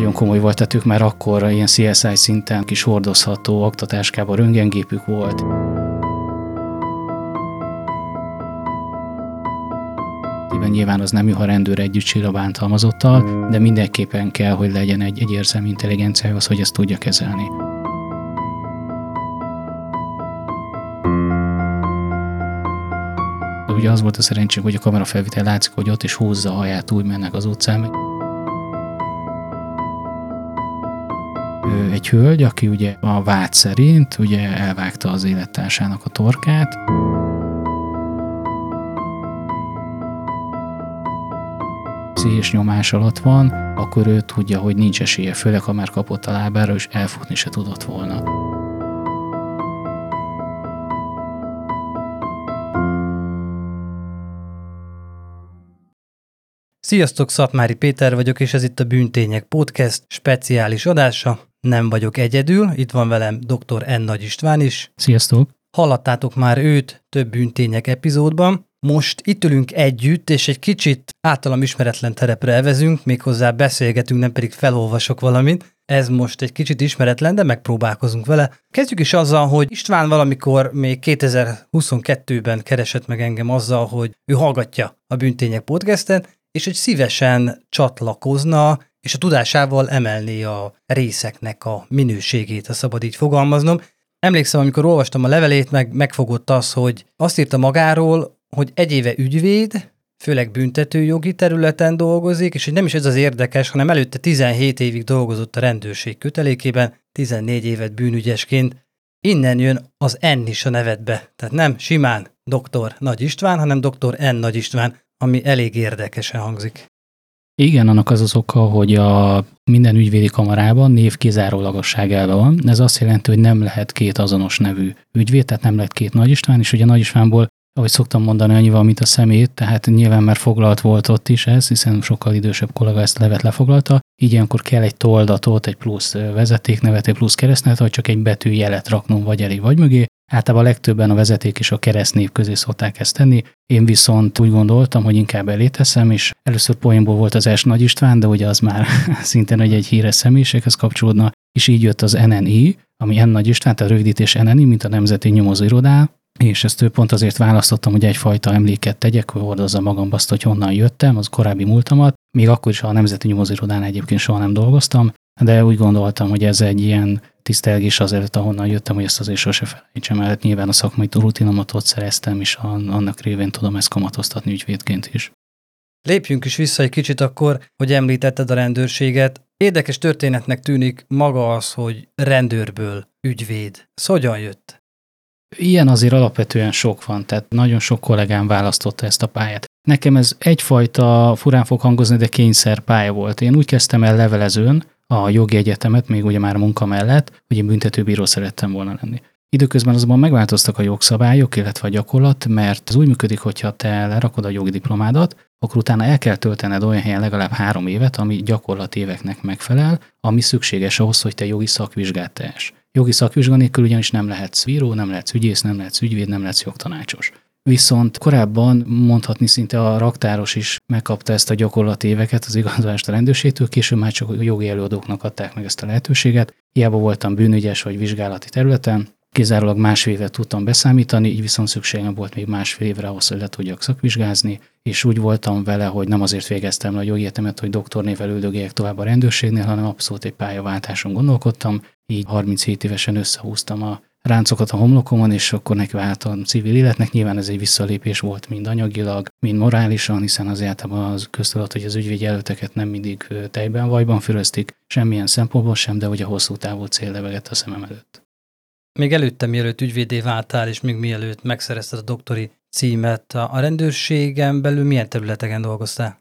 nagyon komoly volt, tehát ők már akkor ilyen CSI szinten kis hordozható oktatáskában röntgengépük volt. Nyilván az nem jó, ha rendőr együtt sír a bántalmazottal, de mindenképpen kell, hogy legyen egy, egy érzelmi intelligenciája az, hogy ezt tudja kezelni. Ugye az volt a szerencség, hogy a kamerafelvétel látszik, hogy ott is húzza a haját, úgy mennek az utcán. Egy hölgy, aki ugye a vád szerint ugye elvágta az élettársának a torkát. Pszichés nyomás alatt van, akkor ő tudja, hogy nincs esélye, főleg ha már kapott a lábára, és elfutni se tudott volna. Sziasztok, Szatmári Péter vagyok, és ez itt a Bűntények Podcast speciális adása. Nem vagyok egyedül, itt van velem dr. N. Nagy István is. Sziasztok! Hallattátok már őt több Bűntények epizódban. Most itt ülünk együtt, és egy kicsit általam ismeretlen terepre evezünk, méghozzá beszélgetünk, nem pedig felolvasok valamit. Ez most egy kicsit ismeretlen, de megpróbálkozunk vele. Kezdjük is azzal, hogy István valamikor még 2022-ben keresett meg engem azzal, hogy ő hallgatja a Bűntények podcastet, és hogy szívesen csatlakozna, és a tudásával emelni a részeknek a minőségét, ha szabad így fogalmaznom. Emlékszem, amikor olvastam a levelét, meg megfogott az, hogy azt írta magáról, hogy egy éve ügyvéd, főleg büntetőjogi területen dolgozik, és hogy nem is ez az érdekes, hanem előtte 17 évig dolgozott a rendőrség kötelékében, 14 évet bűnügyesként. Innen jön az N is a nevedbe. Tehát nem simán doktor Nagy István, hanem doktor N Nagy István, ami elég érdekesen hangzik. Igen, annak az az oka, hogy a minden ügyvédi kamarában név kizárólagosság elve van. Ez azt jelenti, hogy nem lehet két azonos nevű ügyvéd, tehát nem lehet két Nagy István, és ugye Nagy Istvánból ahogy szoktam mondani, annyival, mint a szemét, tehát nyilván már foglalt volt ott is ez, hiszen sokkal idősebb kollega ezt levet lefoglalta, így ilyenkor kell egy toldatot, egy plusz vezetéknevet, egy plusz keresztnevet, vagy csak egy betűjelet raknom vagy elég vagy mögé. Általában a legtöbben a vezeték és a keresztnév közé szokták ezt tenni. Én viszont úgy gondoltam, hogy inkább elé és először poénból volt az S Nagy István, de ugye az már szintén egy, egy híres személyiséghez kapcsolódna, és így jött az NNI, ami N Nagy István, tehát rövidítés NNI, mint a Nemzeti Nyomozóirodá, és ezt pont azért választottam, hogy egyfajta emléket tegyek, hogy hordozza magamba azt, hogy honnan jöttem, az korábbi múltamat. Még akkor is a Nemzeti Nyomozóirodán egyébként soha nem dolgoztam, de úgy gondoltam, hogy ez egy ilyen tisztelgés azért, ahonnan jöttem, hogy ezt azért sose felejtsem el. Hát nyilván a szakmai rutinomat ott szereztem, és annak révén tudom ezt kamatoztatni ügyvédként is. Lépjünk is vissza egy kicsit akkor, hogy említetted a rendőrséget. Érdekes történetnek tűnik maga az, hogy rendőrből ügyvéd. Ez hogyan jött? Ilyen azért alapvetően sok van, tehát nagyon sok kollégám választotta ezt a pályát. Nekem ez egyfajta, furán fog hangozni, de kényszer pálya volt. Én úgy kezdtem el levelezőn a jogi egyetemet, még ugye már munka mellett, hogy én büntetőbíró szerettem volna lenni. Időközben azonban megváltoztak a jogszabályok, illetve a gyakorlat, mert ez úgy működik, hogyha te lerakod a jogi diplomádat, akkor utána el kell töltened olyan helyen legalább három évet, ami gyakorlati éveknek megfelel, ami szükséges ahhoz, hogy te jogi szakvizsgát tehess. Jogi szakvizsga nélkül ugyanis nem lehetsz bíró, nem lehetsz ügyész, nem lehetsz ügyvéd, nem lehetsz jogtanácsos. Viszont korábban mondhatni szinte a raktáros is megkapta ezt a gyakorlati éveket az igazolást a rendőrségtől, később már csak a jogi előadóknak adták meg ezt a lehetőséget. Hiába voltam bűnügyes vagy vizsgálati területen, kizárólag másfél évet tudtam beszámítani, így viszont szükségem volt még másfél évre ahhoz, hogy le tudjak szakvizsgázni, és úgy voltam vele, hogy nem azért végeztem a jogi egyetemet, hogy doktornével üldögéljek tovább a rendőrségnél, hanem abszolút egy pályaváltáson gondolkodtam, így 37 évesen összehúztam a ráncokat a homlokomon, és akkor neki váltam civil életnek. Nyilván ez egy visszalépés volt mind anyagilag, mind morálisan, hiszen az általában az köztudat, hogy az ügyvéd jelölteket nem mindig tejben vajban füröztik, semmilyen szempontból sem, de hogy a hosszú távú cél levegett a szemem előtt. Még előtte, mielőtt ügyvédé váltál, és még mielőtt megszerezted a doktori címet, a rendőrségen belül milyen területeken dolgoztál?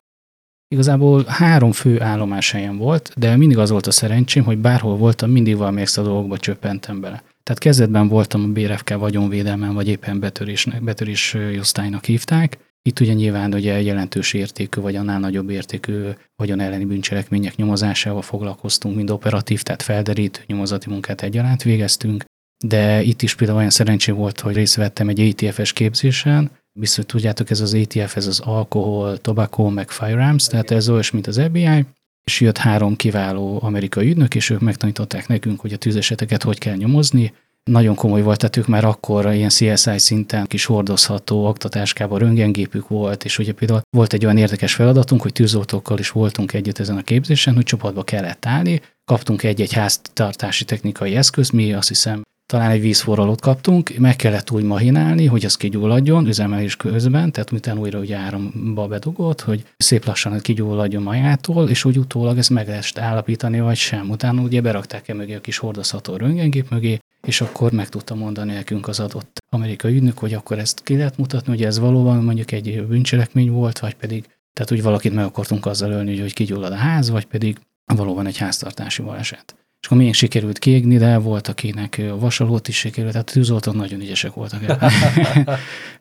Igazából három fő állomáshelyen volt, de mindig az volt a szerencsém, hogy bárhol voltam, mindig valami extra dolgokba csöppentem bele. Tehát kezdetben voltam a BRFK vagyonvédelmen, vagy éppen betörésnek, betörés osztálynak hívták. Itt ugye nyilván ugye jelentős értékű, vagy annál nagyobb értékű vagyon elleni bűncselekmények nyomozásával foglalkoztunk, mind operatív, tehát felderítő nyomozati munkát egyaránt végeztünk. De itt is például olyan szerencsém volt, hogy részt vettem egy ATF-es képzésen, biztos tudjátok, ez az ATF, ez az alkohol, tobacco, meg firearms, tehát ez olyas, mint az FBI, és jött három kiváló amerikai ügynök, és ők megtanították nekünk, hogy a tűzeseteket hogy kell nyomozni. Nagyon komoly volt, tehát ők már akkor ilyen CSI szinten kis hordozható oktatáskában röntgengépük volt, és ugye például volt egy olyan érdekes feladatunk, hogy tűzoltókkal is voltunk együtt ezen a képzésen, hogy csoportba kellett állni, kaptunk egy-egy háztartási technikai eszközt, mi azt hiszem talán egy vízforralót kaptunk, meg kellett úgy mahinálni, hogy az kigyulladjon üzemelés közben, tehát utána újra ugye áramba bedugott, hogy szép lassan kigyulladjon majától, és úgy utólag ezt meg lehet állapítani, vagy sem. Utána ugye berakták e mögé a kis hordozható röntgengép mögé, és akkor meg tudta mondani nekünk az adott amerikai ügynök, hogy akkor ezt ki lehet mutatni, hogy ez valóban mondjuk egy bűncselekmény volt, vagy pedig, tehát úgy valakit meg akartunk azzal ölni, hogy kigyullad a ház, vagy pedig valóban egy háztartási baleset. És akkor még sikerült kiégni, de volt, akinek vasalót is sikerült, tehát tűzoltók nagyon ügyesek voltak.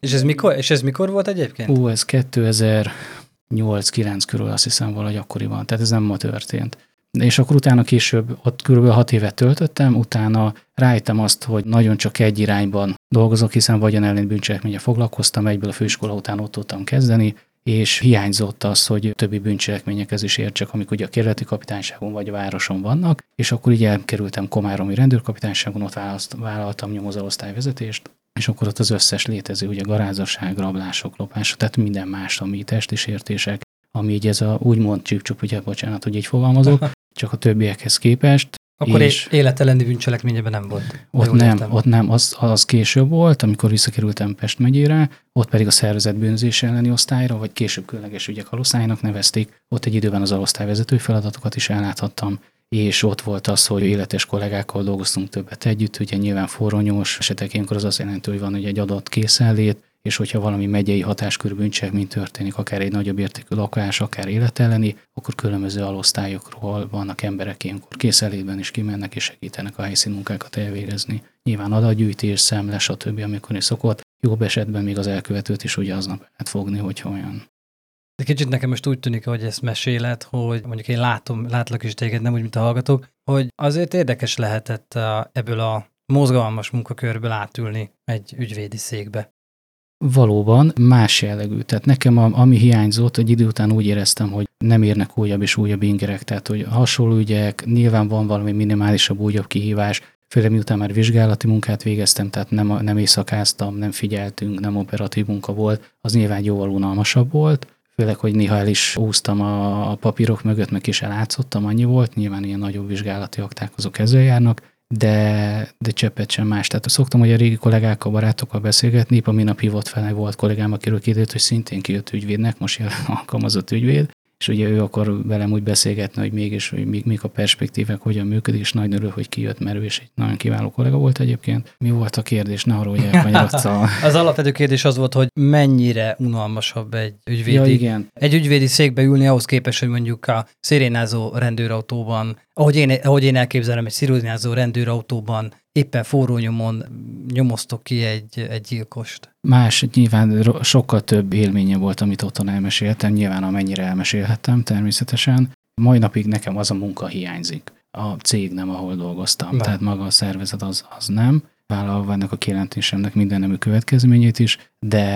és, ez mikor, és ez mikor volt egyébként? Ó, ez 2008-9 körül azt hiszem valahogy akkoriban, tehát ez nem ma történt. És akkor utána később, ott kb. 6 évet töltöttem, utána rájöttem azt, hogy nagyon csak egy irányban dolgozok, hiszen vagyon elleni bűncselekménye foglalkoztam, egyből a főiskola után ott tudtam kezdeni, és hiányzott az, hogy többi bűncselekményekhez is értsek, amik ugye a kerületi kapitányságon vagy a városon vannak, és akkor így elkerültem Komáromi rendőrkapitányságon, ott vállaltam nyomozóosztályvezetést, és akkor ott az összes létező, ugye garázasság, rablások, lopások, tehát minden más, ami testi sértések, ami így ez a úgymond csípcsup, ugye bocsánat, hogy így fogalmazok, csak a többiekhez képest, akkor és életelendi bűncselekményeben nem volt. Ott nem, értem. ott nem, az, az később volt, amikor visszakerültem Pest megyére, ott pedig a szervezet bűnözés elleni osztályra, vagy később különleges ügyek alosztálynak nevezték. Ott egy időben az alosztályvezető feladatokat is elláthattam, és ott volt az, hogy életes kollégákkal dolgoztunk többet együtt, ugye nyilván forronyós esetek ilyenkor az azt jelenti, hogy van hogy egy adott készenlét, és hogyha valami megyei hatáskörű bűncselekmény történik, akár egy nagyobb értékű lakás, akár életelleni, akkor különböző alosztályokról vannak emberek ilyenkor készelétben is kimennek és segítenek a helyszínmunkákat elvégezni. Nyilván adatgyűjtés, szemle, stb., amikor is szokott. Jobb esetben még az elkövetőt is ugye aznap lehet fogni, hogyha olyan. De kicsit nekem most úgy tűnik, hogy ezt meséled, hogy mondjuk én látom, látlak is téged, nem úgy, mint a hallgatók, hogy azért érdekes lehetett ebből a mozgalmas munkakörből átülni egy ügyvédi székbe valóban más jellegű. Tehát nekem, a, ami hiányzott, egy idő után úgy éreztem, hogy nem érnek újabb és újabb ingerek, tehát hogy hasonló ügyek, nyilván van valami minimálisabb, újabb kihívás, főleg miután már vizsgálati munkát végeztem, tehát nem, nem éjszakáztam, nem figyeltünk, nem operatív munka volt, az nyilván jóval unalmasabb volt, főleg, hogy néha el is úsztam a, a papírok mögött, meg is elátszottam, annyi volt, nyilván ilyen nagyobb vizsgálati akták azok ezzel járnak, de, de cseppet sem más. Tehát szoktam, hogy a régi kollégákkal, barátokkal beszélgetni, a minap hívott fel, volt kollégám, akiről kérdezett, hogy szintén kijött ügyvédnek, most jelen alkalmazott ügyvéd, és ugye ő akar velem úgy beszélgetni, hogy mégis, hogy mik, mik a perspektívek, hogyan működik, és nagy örül, hogy kijött, mert ő is egy nagyon kiváló kollega volt egyébként. Mi volt a kérdés? Ne arról, hogy elkanyarodtam. az alapvető kérdés az volt, hogy mennyire unalmasabb egy ügyvédi, ja, igen. egy ügyvédi székbe ülni ahhoz képest, hogy mondjuk a szirénázó rendőrautóban, ahogy én, ahogy én elképzelem, egy szirénázó rendőrautóban éppen forró nyomon nyomoztok ki egy, egy gyilkost. Más, nyilván sokkal több élménye volt, amit otthon elmeséltem, nyilván amennyire elmesélhettem természetesen. Mai napig nekem az a munka hiányzik. A cég nem, ahol dolgoztam, nem. tehát maga a szervezet az, az nem vállalva ennek a kijelentésemnek minden nemű következményét is, de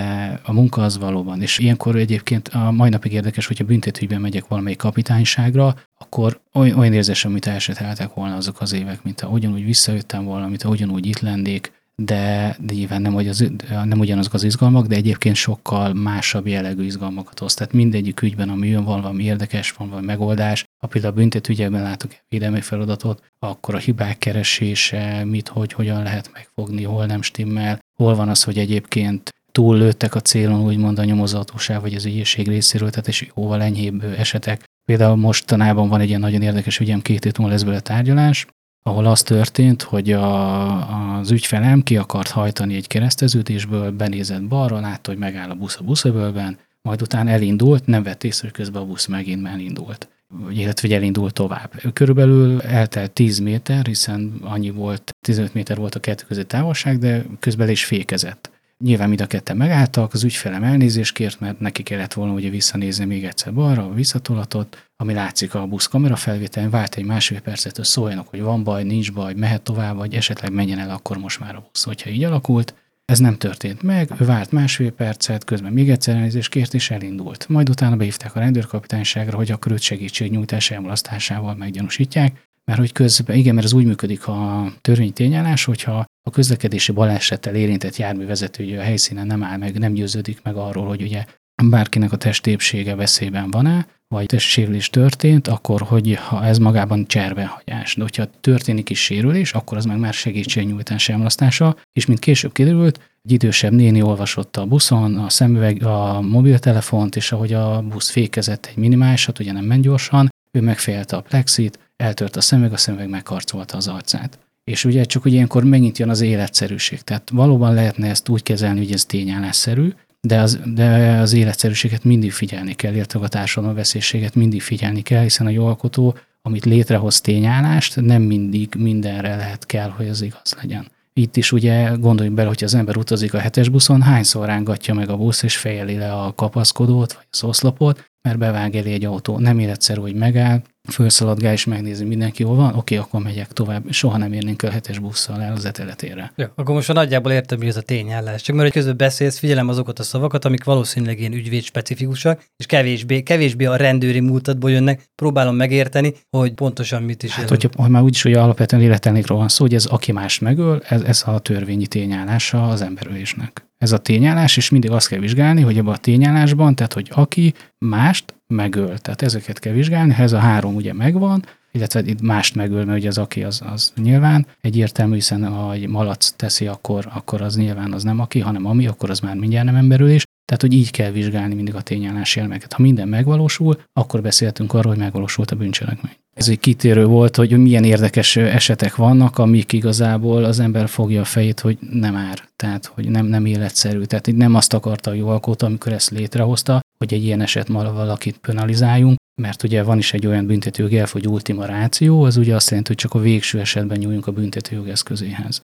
a munka az valóban. És ilyenkor egyébként a mai napig érdekes, hogyha büntetőgyben megyek valamelyik kapitányságra, akkor olyan, olyan érzésem, amit elseteltek volna azok az évek, mint ha ugyanúgy visszajöttem volna, mint ha ugyanúgy itt lennék, de, de nyilván nem, hogy az, nem ugyanazok az izgalmak, de egyébként sokkal másabb jellegű izgalmakat hoz. Tehát mindegyik ügyben, ami jön, van valami érdekes, van valami megoldás. Ha például a büntetőügyekben látok védelmi feladatot, akkor a hibák keresése, mit, hogy, hogyan lehet megfogni, hol nem stimmel, hol van az, hogy egyébként túl lőttek a célon, úgymond a nyomozatóság vagy az ügyészség részéről, tehát és jóval enyhébb esetek. Például mostanában van egy ilyen nagyon érdekes ügyem, két hét múlva lesz belőle tárgyalás, ahol az történt, hogy a, az ügyfelem ki akart hajtani egy kereszteződésből, benézett balra, látta, hogy megáll a busz a buszöbölben, majd utána elindult, nem vett észre, hogy közben a busz megint elindult illetve hogy elindult tovább. Körülbelül eltelt 10 méter, hiszen annyi volt, 15 méter volt a kettő között távolság, de közben is fékezett. Nyilván mind a ketten megálltak, az ügyfelem elnézést kért, mert neki kellett volna ugye visszanézni még egyszer balra, a visszatolatot, ami látszik a busz kamera felvételen, vált egy másfél percet, hogy szóljanak, hogy van baj, nincs baj, mehet tovább, vagy esetleg menjen el akkor most már a busz. Hogyha így alakult, Ez nem történt meg, ő várt másfél percet, közben még egyszer elnézést kért, és elindult. Majd utána beívták a rendőrkapitányságra, hogy akkor őt segítségnyújtás elmulasztásával meggyanúsítják, mert hogy közben, igen, mert ez úgy működik a törvény tényállás, hogyha a közlekedési balesettel érintett járművezetője a helyszínen nem áll meg, nem győződik meg arról, hogy ugye bárkinek a testépsége veszélyben van-e, vagy testsérülés történt, akkor hogy ha ez magában cserbenhagyás. De hogyha történik is sérülés, akkor az meg már segítségnyújtás elmulasztása, és mint később kiderült, egy idősebb néni olvasott a buszon a szemüveg, a mobiltelefont, és ahogy a busz fékezett egy minimálisat, ugye nem ment gyorsan, ő megfejelte a plexit, eltört a szemüveg, a szemüveg megkarcolta az arcát. És ugye csak hogy ilyenkor megint jön az életszerűség. Tehát valóban lehetne ezt úgy kezelni, hogy ez tényállásszerű, de az, de az életszerűséget mindig figyelni kell, illetve a társadalom veszélységet mindig figyelni kell, hiszen a jogalkotó, amit létrehoz tényállást, nem mindig mindenre lehet kell, hogy az igaz legyen. Itt is ugye gondoljunk bele, hogy az ember utazik a hetes buszon, hányszor rángatja meg a busz, és fejeli le a kapaszkodót, vagy az oszlopot, mert bevág elé egy autó. Nem életszerű, hogy megáll, felszaladgál és megnézi mindenki, hol van, oké, akkor megyek tovább. Soha nem érnénk el hetes busszal el az eteletére. Ja, akkor most nagyjából értem, mi ez a tényállás. Csak mert hogy közben beszélsz, figyelem azokat a szavakat, amik valószínűleg ilyen ügyvéd specifikusak, és kevésbé, kevésbé a rendőri múltadból jönnek, próbálom megérteni, hogy pontosan mit is Hát, hogyha ha már úgyis, hogy alapvetően életelnékről van szó, hogy ez aki más megöl, ez, ez a törvényi tényállása az emberölésnek. Ez a tényállás, és mindig azt kell vizsgálni, hogy ebben a tényállásban, tehát hogy aki mást megöl. Tehát ezeket kell vizsgálni, ha ez a három ugye megvan, illetve itt mást megöl, mert ugye az aki az, az nyilván egyértelmű, hiszen ha egy malac teszi, akkor, akkor az nyilván az nem aki, hanem ami, akkor az már mindjárt nem emberülés. Tehát, hogy így kell vizsgálni mindig a tényállás élmeket. Ha minden megvalósul, akkor beszéltünk arról, hogy megvalósult a bűncselekmény. Ez egy kitérő volt, hogy milyen érdekes esetek vannak, amik igazából az ember fogja a fejét, hogy nem ár, tehát hogy nem, nem életszerű. Tehát nem azt akarta a jogalkotó, amikor ezt létrehozta, hogy egy ilyen eset valakit penalizáljunk, mert ugye van is egy olyan büntetőjogi elf, hogy ultima ráció, az ugye azt jelenti, hogy csak a végső esetben nyúljunk a büntetőjog eszközéhez.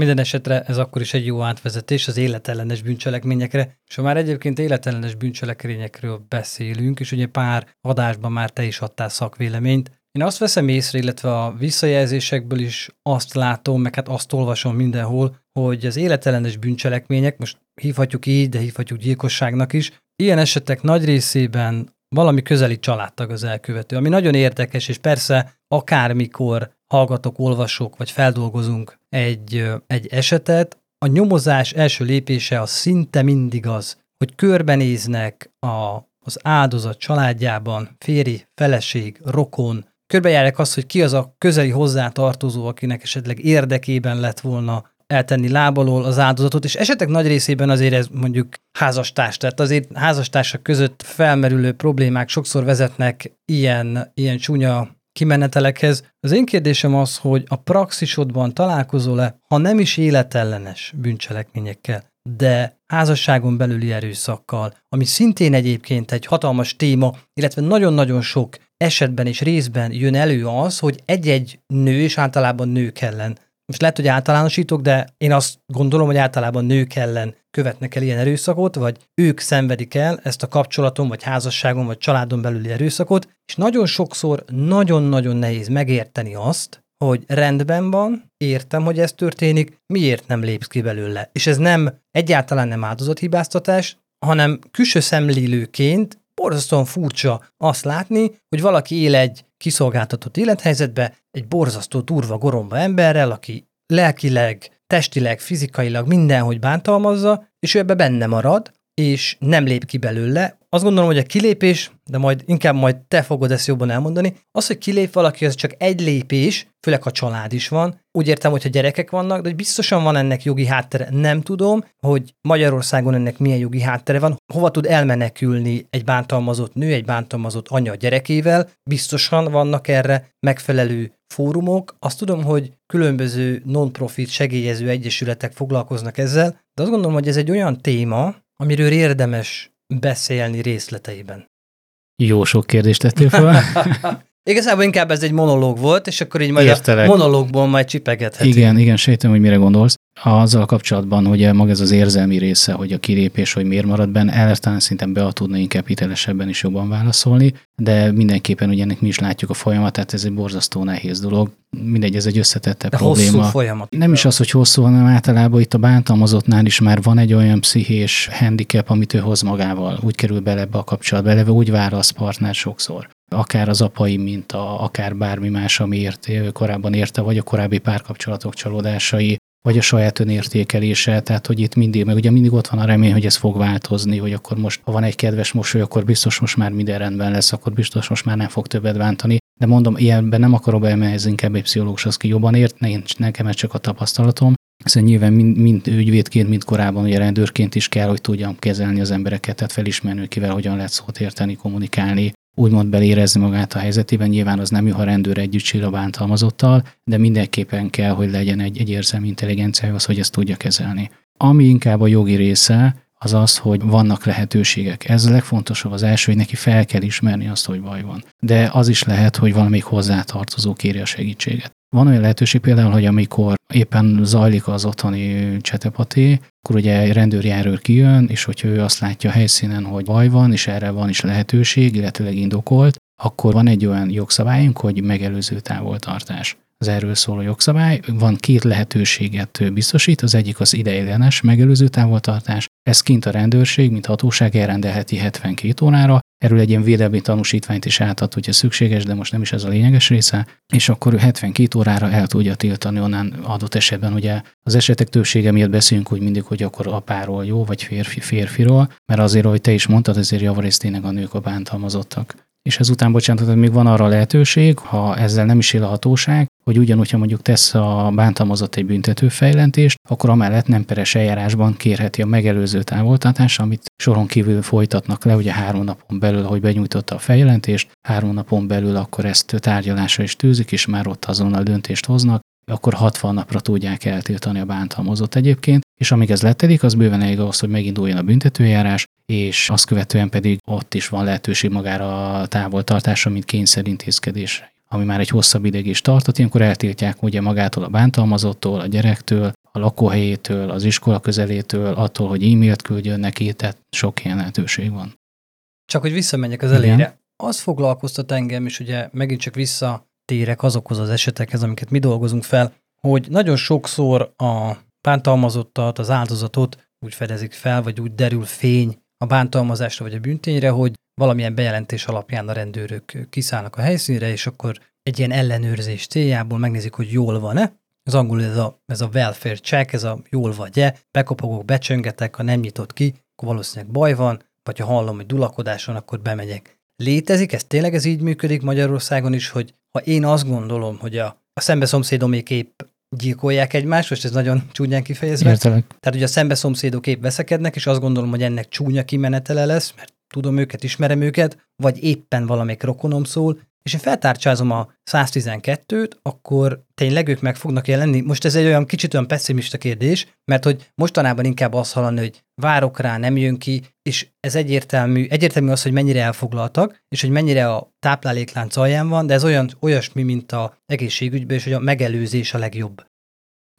Minden esetre ez akkor is egy jó átvezetés az életellenes bűncselekményekre, és ha már egyébként életellenes bűncselekményekről beszélünk, és ugye pár adásban már te is adtál szakvéleményt, én azt veszem észre, illetve a visszajelzésekből is azt látom, meg hát azt olvasom mindenhol, hogy az életellenes bűncselekmények, most hívhatjuk így, de hívhatjuk gyilkosságnak is, ilyen esetek nagy részében valami közeli családtag az elkövető, ami nagyon érdekes, és persze akármikor hallgatok, olvasok, vagy feldolgozunk egy, egy esetet, a nyomozás első lépése az szinte mindig az, hogy körbenéznek a, az áldozat családjában, férj, feleség, rokon, körbejárják azt, hogy ki az a közeli hozzátartozó, akinek esetleg érdekében lett volna eltenni lábalól az áldozatot, és esetek nagy részében azért ez mondjuk házastárs, tehát azért házastársak között felmerülő problémák sokszor vezetnek ilyen, ilyen csúnya kimenetelekhez. Az én kérdésem az, hogy a praxisodban találkozol-e, ha nem is életellenes bűncselekményekkel, de házasságon belüli erőszakkal, ami szintén egyébként egy hatalmas téma, illetve nagyon-nagyon sok esetben és részben jön elő az, hogy egy-egy nő, és általában nők ellen most lehet, hogy általánosítok, de én azt gondolom, hogy általában nők ellen követnek el ilyen erőszakot, vagy ők szenvedik el ezt a kapcsolaton, vagy házasságon, vagy családon belüli erőszakot, és nagyon sokszor nagyon-nagyon nehéz megérteni azt, hogy rendben van, értem, hogy ez történik, miért nem lépsz ki belőle. És ez nem egyáltalán nem áldozathibáztatás, hanem külső szemlélőként borzasztóan furcsa azt látni, hogy valaki él egy kiszolgáltatott élethelyzetbe, egy borzasztó turva goromba emberrel, aki lelkileg, testileg, fizikailag mindenhogy bántalmazza, és ő ebbe benne marad, és nem lép ki belőle. Azt gondolom, hogy a kilépés, de majd inkább majd te fogod ezt jobban elmondani, az, hogy kilép valaki, az csak egy lépés, főleg ha család is van. Úgy értem, hogyha gyerekek vannak, de hogy biztosan van ennek jogi háttere. Nem tudom, hogy Magyarországon ennek milyen jogi háttere van, hova tud elmenekülni egy bántalmazott nő, egy bántalmazott anya a gyerekével. Biztosan vannak erre megfelelő fórumok. Azt tudom, hogy különböző non-profit segélyező egyesületek foglalkoznak ezzel, de azt gondolom, hogy ez egy olyan téma, amiről érdemes beszélni részleteiben. Jó sok kérdést tettél fel. Igazából inkább ez egy monológ volt, és akkor így majd Értelek. a monológból majd csipegethetünk. Igen, igen, sejtem, hogy mire gondolsz. Azzal kapcsolatban, hogy maga ez az érzelmi része, hogy a kilépés, hogy miért marad benne, erre talán szinten be tudna inkább hitelesebben is jobban válaszolni, de mindenképpen ugye ennek mi is látjuk a folyamatát, ez egy borzasztó nehéz dolog. Mindegy, ez egy összetettebb De probléma. hosszú folyamat. Nem is az, hogy hosszú, hanem általában itt a bántalmazottnál is már van egy olyan pszichés handicap, amit ő hoz magával. Úgy kerül bele ebbe a kapcsolatba, eleve úgy válasz partner sokszor akár az apai minta, akár bármi más, ami ért, korábban érte, vagy a korábbi párkapcsolatok csalódásai, vagy a saját önértékelése, tehát hogy itt mindig, meg ugye mindig ott van a remény, hogy ez fog változni, hogy akkor most, ha van egy kedves mosoly, akkor biztos most már minden rendben lesz, akkor biztos most már nem fog többet bántani. De mondom, ilyenben nem akarok beemelni, ez inkább egy pszichológus, az ki jobban ért, nincs, nekem ez csak a tapasztalatom. Szóval nyilván mind, mind ügyvédként, mind korábban, ugye rendőrként is kell, hogy tudjam kezelni az embereket, tehát felismerni, kivel hogyan lehet szót érteni, kommunikálni, úgymond belérezni magát a helyzetében. Nyilván az nem jó, ha rendőr együtt sír a bántalmazottal, de mindenképpen kell, hogy legyen egy, egy érzelmi intelligencia az, hogy ezt tudja kezelni. Ami inkább a jogi része, az az, hogy vannak lehetőségek. Ez a legfontosabb az első, hogy neki fel kell ismerni azt, hogy baj van. De az is lehet, hogy valamelyik hozzátartozó kéri a segítséget. Van olyan lehetőség például, hogy amikor éppen zajlik az otthoni csetepaté, akkor ugye egy rendőrjárőr kijön, és hogyha ő azt látja a helyszínen, hogy baj van, és erre van is lehetőség, illetőleg indokolt, akkor van egy olyan jogszabályunk, hogy megelőző távoltartás. Az erről szóló jogszabály van két lehetőséget biztosít, az egyik az ideiglenes megelőző távoltartás, ez kint a rendőrség, mint hatóság elrendelheti 72 órára, erről egy ilyen védelmi tanúsítványt is átad, hogyha szükséges, de most nem is ez a lényeges része, és akkor ő 72 órára el tudja tiltani onnan adott esetben, ugye az esetek többsége miatt beszélünk úgy mindig, hogy akkor apáról jó, vagy férfi férfiról, mert azért, hogy te is mondtad, ezért javarészt tényleg a nők a bántalmazottak és ezután, bocsánat, még van arra lehetőség, ha ezzel nem is él a hatóság, hogy ugyanúgy, ha mondjuk tesz a bántalmazott egy büntető fejlentést, akkor amellett nem peres eljárásban kérheti a megelőző távoltatást, amit soron kívül folytatnak le, ugye három napon belül, hogy benyújtotta a feljelentést, három napon belül akkor ezt tárgyalásra is tűzik, és már ott azonnal döntést hoznak, akkor 60 napra tudják eltiltani a bántalmazott egyébként, és amíg ez letelik, az bőven elég ahhoz, hogy meginduljon a büntetőjárás, és azt követően pedig ott is van lehetőség magára a távoltartásra, mint kényszerintézkedés, ami már egy hosszabb ideig is tartott, ilyenkor eltiltják ugye magától a bántalmazottól, a gyerektől, a lakóhelyétől, az iskola közelétől, attól, hogy e-mailt küldjön neki, tehát sok ilyen lehetőség van. Csak hogy visszamenjek az elére. Igen. Az foglalkoztat engem, és ugye megint csak visszatérek azokhoz az esetekhez, amiket mi dolgozunk fel, hogy nagyon sokszor a bántalmazottat, az áldozatot úgy fedezik fel, vagy úgy derül fény a bántalmazásra vagy a büntényre, hogy valamilyen bejelentés alapján a rendőrök kiszállnak a helyszínre, és akkor egy ilyen ellenőrzés céljából megnézik, hogy jól van-e. Az angol ez a, ez a welfare check, ez a jól vagy-e, bekopogok, becsöngetek, ha nem nyitott ki, akkor valószínűleg baj van, vagy ha hallom, hogy dulakodás van, akkor bemegyek. Létezik, ez tényleg ez így működik Magyarországon is, hogy ha én azt gondolom, hogy a, a szembe szomszédomék épp gyilkolják egymást, most ez nagyon csúnyán kifejezve. Értelek. Tehát ugye a szembe szomszédok épp veszekednek, és azt gondolom, hogy ennek csúnya kimenetele lesz, mert tudom őket, ismerem őket, vagy éppen valamelyik rokonom szól, és én feltárcsázom a 112-t, akkor tényleg ők meg fognak jelenni? Most ez egy olyan kicsit olyan pessimista kérdés, mert hogy mostanában inkább azt hallani, hogy várok rá, nem jön ki, és ez egyértelmű, egyértelmű az, hogy mennyire elfoglaltak, és hogy mennyire a tápláléklánc alján van, de ez olyan, olyasmi, mint a egészségügyben, és hogy a megelőzés a legjobb.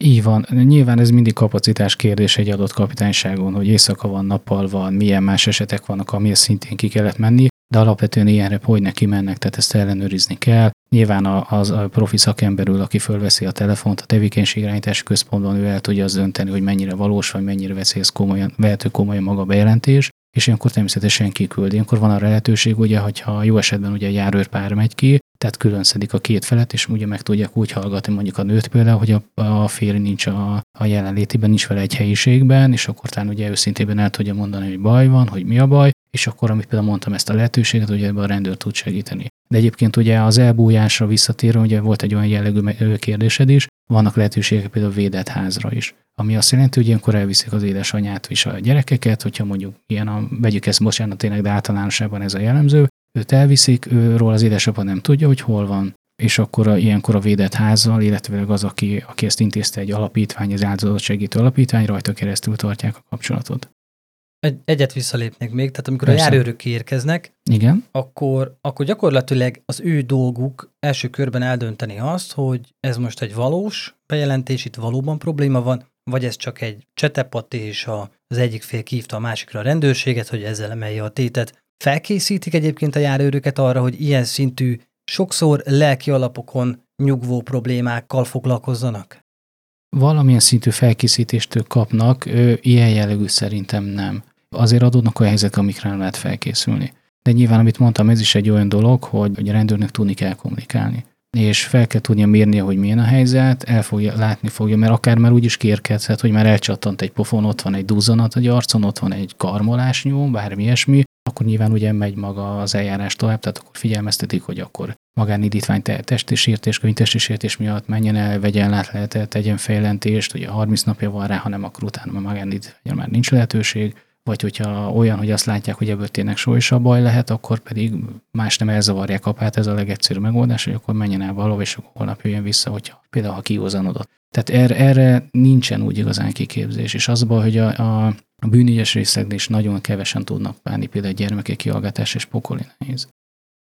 Így van. Nyilván ez mindig kapacitás kérdés egy adott kapitányságon, hogy éjszaka van, nappal van, milyen más esetek vannak, amihez szintén ki kellett menni, de alapvetően ilyenre hogy neki mennek, tehát ezt ellenőrizni kell. Nyilván az a profi szakemberül, aki fölveszi a telefont, a tevékenységirányítási központban ő el tudja az dönteni, hogy mennyire valós, vagy mennyire veszi komolyan, vehető komolyan maga bejelentés, és ilyenkor természetesen kiküldi. Ilyenkor van a lehetőség, ugye, hogyha jó esetben ugye a járőrpár megy ki, tehát külön szedik a két felet, és ugye meg tudják úgy hallgatni mondjuk a nőt például, hogy a, a férj nincs a, a jelenlétében, nincs vele egy helyiségben, és akkor talán ugye őszintében el tudja mondani, hogy baj van, hogy mi a baj, és akkor, amit például mondtam ezt a lehetőséget, hogy ebben a rendőr tud segíteni. De egyébként ugye az elbújásra visszatérve, ugye volt egy olyan jellegű kérdésed is, vannak lehetőségek például védett házra is. Ami azt jelenti, hogy ilyenkor elviszik az édesanyját és a gyerekeket, hogyha mondjuk ilyen a, vegyük ezt, bocsánat, tényleg, de általánosában ez a jellemző, őt elviszik, őről az édesapa nem tudja, hogy hol van, és akkor a, ilyenkor a védett házzal, illetve az, aki, aki ezt intézte egy alapítvány, az áldozat segítő alapítvány, rajta keresztül tartják a kapcsolatot. Egy, egyet visszalépnék még, tehát amikor Persze. a járőrök érkeznek, Igen. Akkor, akkor gyakorlatilag az ő dolguk első körben eldönteni azt, hogy ez most egy valós bejelentés, itt valóban probléma van, vagy ez csak egy csetepat, és a, az egyik fél kívta a másikra a rendőrséget, hogy ezzel emelje a tétet. Felkészítik egyébként a járőröket arra, hogy ilyen szintű, sokszor lelki alapokon nyugvó problémákkal foglalkozzanak? Valamilyen szintű felkészítést kapnak, ő, ilyen jellegű szerintem nem. Azért adódnak olyan helyzetek, amikre nem lehet felkészülni. De nyilván, amit mondtam, ez is egy olyan dolog, hogy a rendőrnek tudni kell kommunikálni és fel kell tudnia mérnie, hogy milyen a helyzet, el fogja, látni fogja, mert akár már úgy is kérkedhet, hogy már elcsattant egy pofon, ott van egy duzzanat a arcon, ott van egy karmolás nyom, bármi ilyesmi, akkor nyilván ugye megy maga az eljárás tovább, tehát akkor figyelmeztetik, hogy akkor magánidítvány testi sértés, könyvtesti sértés miatt menjen el, vegyen látlehetet, tegyen fejlentést, ugye 30 napja van rá, ha nem, akkor utána a magánidítvány már nincs lehetőség, vagy hogyha olyan, hogy azt látják, hogy ebből tényleg a baj lehet, akkor pedig más nem elzavarják apát, ez a legegyszerűbb megoldás, hogy akkor menjen el valahol, és akkor holnap jöjjön vissza, hogyha például ha kiózanodott. Tehát erre, erre nincsen úgy igazán kiképzés, és az baj, hogy a, a, a bűnügyes részeknél is nagyon kevesen tudnak bánni, például gyermekek kiallgatás és pokoli nehéz.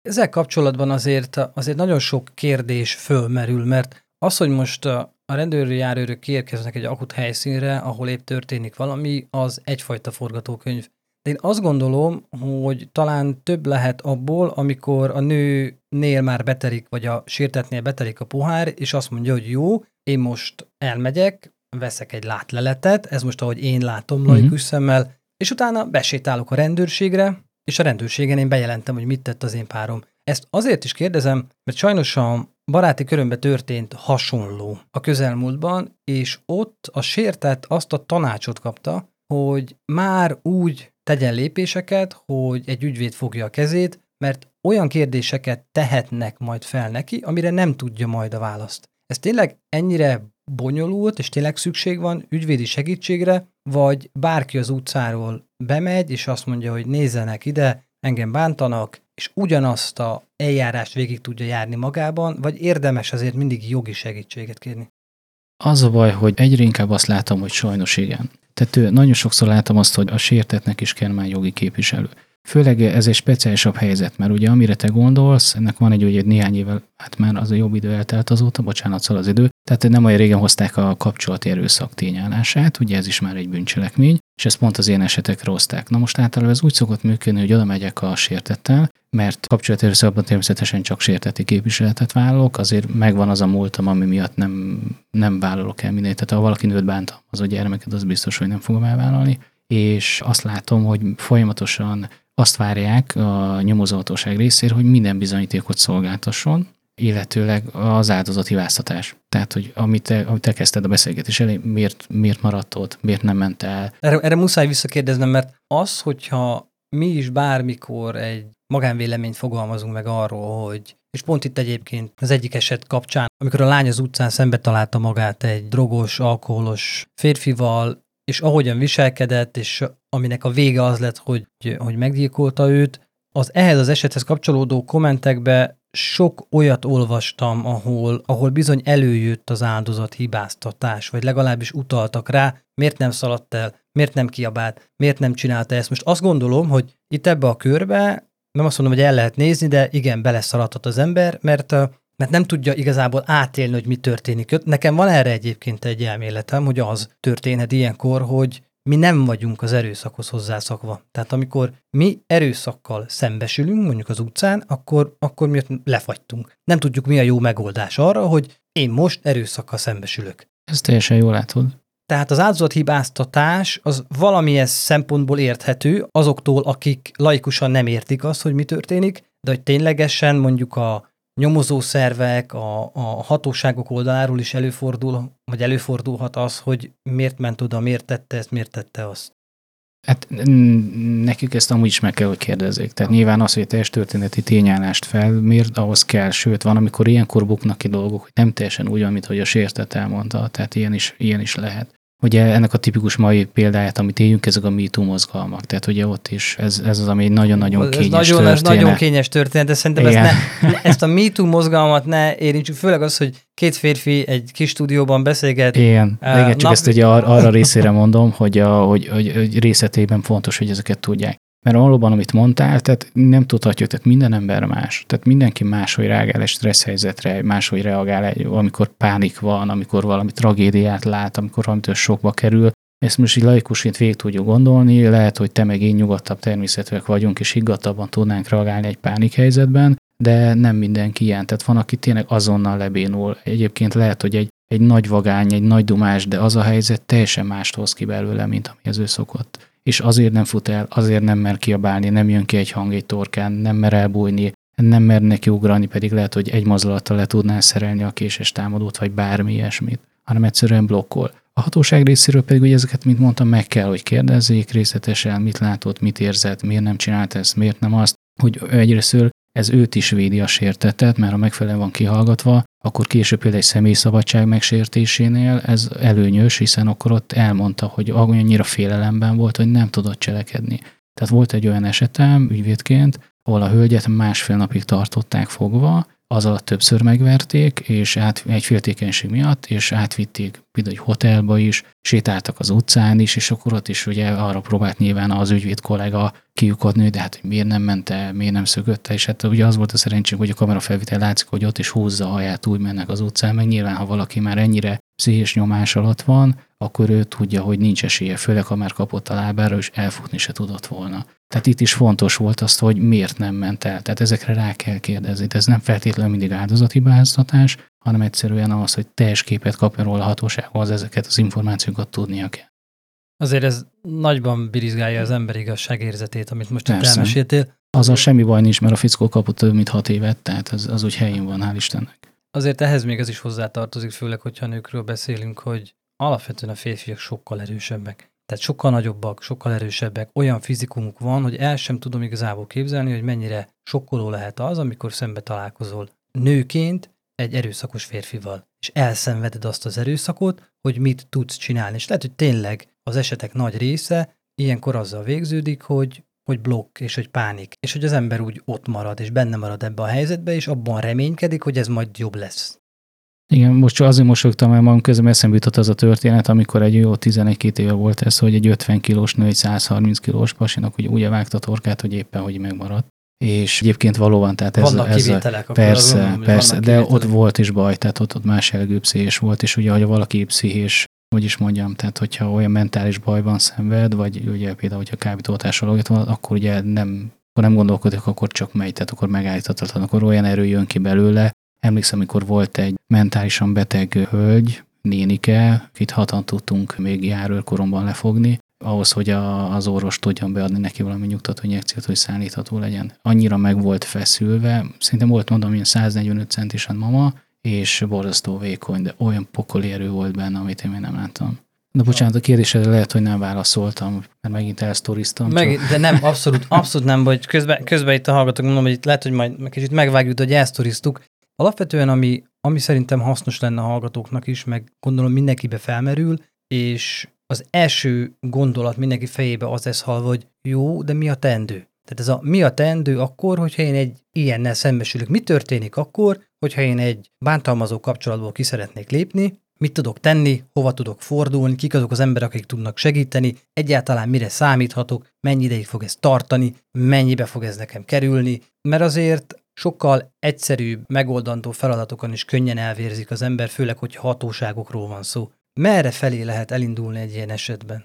Ezzel kapcsolatban azért, azért nagyon sok kérdés fölmerül, mert az, hogy most a rendőri járőrök kiérkeznek egy akut helyszínre, ahol épp történik valami, az egyfajta forgatókönyv. De én azt gondolom, hogy talán több lehet abból, amikor a nőnél már beterik, vagy a sértetnél beterik a pohár, és azt mondja, hogy jó, én most elmegyek, veszek egy látleletet, ez most ahogy én látom laikus mm-hmm. szemmel, és utána besétálok a rendőrségre, és a rendőrségen én bejelentem, hogy mit tett az én párom. Ezt azért is kérdezem, mert sajnos a baráti körömbe történt hasonló a közelmúltban, és ott a sértett azt a tanácsot kapta, hogy már úgy tegyen lépéseket, hogy egy ügyvéd fogja a kezét, mert olyan kérdéseket tehetnek majd fel neki, amire nem tudja majd a választ. Ez tényleg ennyire bonyolult, és tényleg szükség van ügyvédi segítségre, vagy bárki az utcáról bemegy, és azt mondja, hogy nézzenek ide, engem bántanak, és ugyanazt a eljárást végig tudja járni magában, vagy érdemes azért mindig jogi segítséget kérni? Az a baj, hogy egyre inkább azt látom, hogy sajnos igen. Tehát nagyon sokszor látom azt, hogy a sértetnek is kell már jogi képviselő. Főleg ez egy speciálisabb helyzet, mert ugye amire te gondolsz, ennek van egy, ugye néhány évvel, hát már az a jobb idő eltelt azóta, bocsánat, szól az idő, tehát nem olyan régen hozták a kapcsolati erőszak tényállását, ugye ez is már egy bűncselekmény, és ezt pont az ilyen esetekre hozták. Na most általában ez úgy szokott működni, hogy oda megyek a sértettel, mert kapcsolati erőszakban természetesen csak sérteti képviseletet vállalok, azért megvan az a múltam, ami miatt nem, nem vállalok el mindent. Tehát ha valaki nőtt bántam az a gyermeket, az biztos, hogy nem fogom elvállalni és azt látom, hogy folyamatosan azt várják a nyomozóhatóság részéről, hogy minden bizonyítékot szolgáltasson, illetőleg az áldozat hibáztatás. Tehát, hogy amit te, amit te kezdted a beszélgetés elé, miért, miért maradt ott, miért nem ment el. Erre, erre muszáj visszakérdeznem, mert az, hogyha mi is bármikor egy magánvéleményt fogalmazunk meg arról, hogy és pont itt egyébként az egyik eset kapcsán, amikor a lány az utcán szembe találta magát egy drogos, alkoholos férfival, és ahogyan viselkedett, és aminek a vége az lett, hogy, hogy meggyilkolta őt, az ehhez az esethez kapcsolódó kommentekbe sok olyat olvastam, ahol, ahol bizony előjött az áldozat hibáztatás, vagy legalábbis utaltak rá, miért nem szaladt el, miért nem kiabált, miért nem csinálta ezt. Most azt gondolom, hogy itt ebbe a körbe, nem azt mondom, hogy el lehet nézni, de igen, beleszaladhat az ember, mert mert nem tudja igazából átélni, hogy mi történik. Nekem van erre egyébként egy elméletem, hogy az történhet ilyenkor, hogy mi nem vagyunk az erőszakhoz hozzászokva. Tehát amikor mi erőszakkal szembesülünk, mondjuk az utcán, akkor, akkor mi lefagytunk. Nem tudjuk, mi a jó megoldás arra, hogy én most erőszakkal szembesülök. Ez teljesen jól látod. Tehát az áldozathibáztatás az valamilyen szempontból érthető azoktól, akik laikusan nem értik azt, hogy mi történik, de hogy ténylegesen mondjuk a nyomozószervek, a, a hatóságok oldaláról is előfordul, vagy előfordulhat az, hogy miért ment oda, miért tette ezt, miért tette azt. Hát nekük ezt amúgy is meg kell, hogy kérdezzék. Tehát nyilván az, hogy teljes történeti tényállást felmért, ahhoz kell, sőt, van, amikor ilyenkor buknak ki dolgok, hogy nem teljesen úgy, mint hogy a sértett elmondta, tehát ilyen is, ilyen is lehet. Ugye ennek a tipikus mai példáját, amit éljünk, ezek a MeToo mozgalmak. Tehát ugye ott is ez, ez az, ami nagyon-nagyon ez kényes nagyon, történet. Ez nagyon kényes történet, de szerintem ezt, ne, ezt a MeToo mozgalmat ne érintsük, főleg az, hogy két férfi egy kis stúdióban beszélget. Igen, uh, igen csak nap... ezt ugye ar- arra részére mondom, hogy, a, hogy, hogy, hogy részletében fontos, hogy ezeket tudják. Mert valóban, amit mondtál, tehát nem tudhatjuk, tehát minden ember más. Tehát mindenki máshogy reagál egy stressz helyzetre, máshogy reagál, amikor pánik van, amikor valami tragédiát lát, amikor valamitől sokba kerül. Ezt most így laikusként végig tudjuk gondolni, lehet, hogy te meg én nyugodtabb természetűek vagyunk, és higgadtabban tudnánk reagálni egy pánik helyzetben, de nem mindenki ilyen. Tehát van, aki tényleg azonnal lebénul. Egyébként lehet, hogy egy, egy nagy vagány, egy nagy dumás, de az a helyzet teljesen mást hoz ki belőle, mint ami az ő szokott. És azért nem fut el, azért nem mer kiabálni, nem jön ki egy hang egy torkán, nem mer elbújni, nem mer neki ugrani, pedig lehet, hogy egy mozdulattal le tudná szerelni a késes támadót, vagy bármi ilyesmit, hanem egyszerűen blokkol. A hatóság részéről pedig, hogy ezeket, mint mondtam, meg kell, hogy kérdezzék részletesen, mit látott, mit érzett, miért nem csinált ezt, miért nem azt, hogy egyrészt ez őt is védi a sértetet, mert ha megfelelően van kihallgatva, akkor később például egy személyszabadság megsértésénél ez előnyös, hiszen akkor ott elmondta, hogy annyira félelemben volt, hogy nem tudott cselekedni. Tehát volt egy olyan esetem ügyvédként, ahol a hölgyet másfél napig tartották fogva, az alatt többször megverték, és át, egy féltékenység miatt, és átvitték például egy hotelba is, sétáltak az utcán is, és akkor ott is ugye arra próbált nyilván az ügyvéd kollega kiukodni, de hát hogy miért nem ment el, miért nem szögött el, és hát ugye az volt a szerencsém, hogy a kamera felvitel látszik, hogy ott is húzza a haját, úgy mennek az utcán, meg nyilván, ha valaki már ennyire pszichés nyomás alatt van, akkor ő tudja, hogy nincs esélye, főleg ha már kapott a lábára, és elfutni se tudott volna. Tehát itt is fontos volt azt, hogy miért nem ment el. Tehát ezekre rá kell kérdezni. De ez nem feltétlenül mindig áldozati báztatás, hanem egyszerűen az, hogy teljes képet kapjon róla a hatósághoz, ezeket az információkat tudnia kell. Azért ez nagyban birizgálja az ember igazságérzetét, amit most itt elmeséltél. a semmi baj nincs, mert a fickó kapott több mint hat évet, tehát az, az úgy helyén van, hál' Istennek. Azért ehhez még ez is hozzátartozik, főleg, hogyha nőkről beszélünk, hogy alapvetően a férfiak sokkal erősebbek. Tehát sokkal nagyobbak, sokkal erősebbek, olyan fizikumuk van, hogy el sem tudom igazából képzelni, hogy mennyire sokkoló lehet az, amikor szembe találkozol nőként egy erőszakos férfival, és elszenveded azt az erőszakot, hogy mit tudsz csinálni. És lehet, hogy tényleg az esetek nagy része ilyenkor azzal végződik, hogy hogy blokk, és hogy pánik, és hogy az ember úgy ott marad, és benne marad ebbe a helyzetbe, és abban reménykedik, hogy ez majd jobb lesz. Igen, most csak azért mosolyogtam, mert magam közben eszembe jutott az a történet, amikor egy jó 11 éve volt ez, hogy egy 50 kilós nő egy 130 kilós pasinak hogy úgy vágta torkát, hogy éppen hogy megmaradt. És egyébként valóban, tehát ez, vannak ez kivételek, a, persze, gondolom, persze, de kivételek. ott volt is baj, tehát ott, ott más jellegű pszichés volt, és ugye, ha valaki pszichés, hogy is mondjam, tehát hogyha olyan mentális bajban szenved, vagy ugye például, hogyha kábítótással van, akkor ugye nem, akkor nem gondolkodik, akkor csak megy, tehát akkor megállíthatatlan, akkor olyan erő jön ki belőle, Emlékszem, amikor volt egy mentálisan beteg hölgy, nénike, akit hatan tudtunk még járőrkoromban lefogni, ahhoz, hogy a, az orvos tudjon beadni neki valami nyugtató injekciót, hogy szállítható legyen. Annyira meg volt feszülve, szerintem volt mondom, ilyen 145 centisen mama, és borzasztó vékony, de olyan pokoli erő volt benne, amit én még nem láttam. De bocsánat, a kérdésre lehet, hogy nem válaszoltam, mert megint elsztoriztam. Meg, de nem, abszolút, abszolút nem, vagy közben, közben itt a hallgatók mondom, hogy itt lehet, hogy majd kicsit megvágjuk, hogy elsztoriztuk. Alapvetően, ami, ami szerintem hasznos lenne a hallgatóknak is, meg gondolom mindenkibe felmerül, és az első gondolat mindenki fejébe az lesz halva, hogy jó, de mi a teendő? Tehát ez a mi a teendő akkor, hogyha én egy ilyennel szembesülök? Mi történik akkor, hogyha én egy bántalmazó kapcsolatból ki szeretnék lépni, mit tudok tenni, hova tudok fordulni, kik azok az emberek, akik tudnak segíteni, egyáltalán mire számíthatok, mennyi ideig fog ez tartani, mennyibe fog ez nekem kerülni, mert azért sokkal egyszerűbb, megoldandó feladatokon is könnyen elvérzik az ember, főleg, hogy hatóságokról van szó. Merre felé lehet elindulni egy ilyen esetben?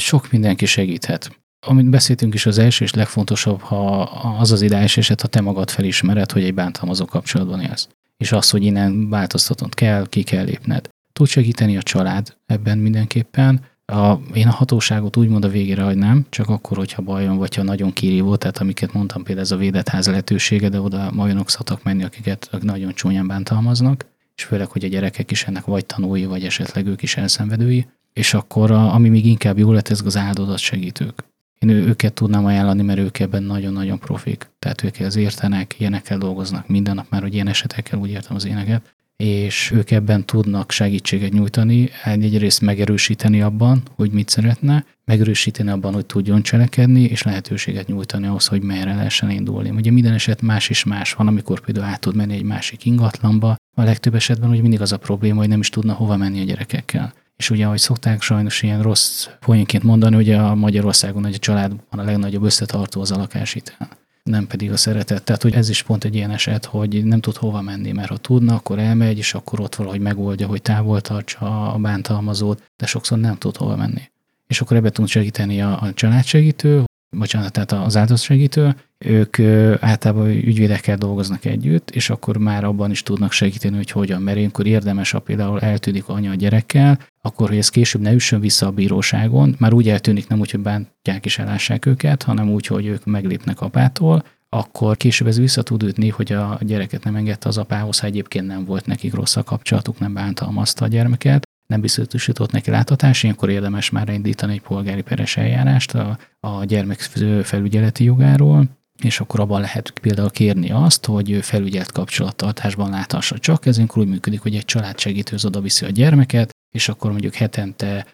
Sok mindenki segíthet. Amit beszéltünk is az első és legfontosabb, ha az az ideális eset, ha te magad felismered, hogy egy bántalmazó kapcsolatban élsz. És az, hogy innen változtatnod kell, ki kell lépned. Tud segíteni a család ebben mindenképpen, a, én a hatóságot úgymond a végére hagynám, csak akkor, hogyha bajon, vagy ha nagyon kirívó, tehát amiket mondtam, például ez a védett ház lehetősége, de oda majonok szoktak menni, akiket nagyon csúnyán bántalmaznak, és főleg, hogy a gyerekek is ennek vagy tanulói, vagy esetleg ők is elszenvedői, és akkor a, ami még inkább jó lett, ez az áldozat segítők. Én őket tudnám ajánlani, mert ők ebben nagyon-nagyon profik. Tehát ők az értenek, ilyenekkel dolgoznak minden nap, már hogy ilyen esetekkel úgy értem az éneket, és ők ebben tudnak segítséget nyújtani, egyrészt megerősíteni abban, hogy mit szeretne, megerősíteni abban, hogy tudjon cselekedni, és lehetőséget nyújtani ahhoz, hogy merre lehessen indulni. Ugye minden eset más is más van, amikor például át tud menni egy másik ingatlanba, a legtöbb esetben hogy mindig az a probléma, hogy nem is tudna hova menni a gyerekekkel. És ugye, ahogy szokták sajnos ilyen rossz poénként mondani, hogy a Magyarországon hogy a családban a legnagyobb összetartó az a lakáshitel nem pedig a szeretet. Tehát, hogy ez is pont egy ilyen eset, hogy nem tud hova menni, mert ha tudna, akkor elmegy, és akkor ott valahogy megoldja, hogy távol tartsa a bántalmazót, de sokszor nem tud hova menni. És akkor ebbe tud segíteni a, a családsegítő, bocsánat, tehát az áldozatsegítő, ők általában ügyvédekkel dolgoznak együtt, és akkor már abban is tudnak segíteni, hogy hogyan, mert ilyenkor érdemes, ha például eltűnik anya a gyerekkel, akkor, hogy ez később ne üssön vissza a bíróságon, már úgy eltűnik, nem úgy, hogy bántják és elássák őket, hanem úgy, hogy ők meglépnek apától, akkor később ez vissza tud ütni, hogy a gyereket nem engedte az apához, ha egyébként nem volt nekik rossz a kapcsolatuk, nem bántalmazta a gyermeket, nem biztosított neki láthatás, ilyenkor érdemes már indítani egy polgári peres eljárást a, a gyermek felügyeleti jogáról, és akkor abban lehet például kérni azt, hogy felügyelt kapcsolattartásban láthassa csak. Ez úgy működik, hogy egy család segítőz oda viszi a gyermeket, és akkor mondjuk hetente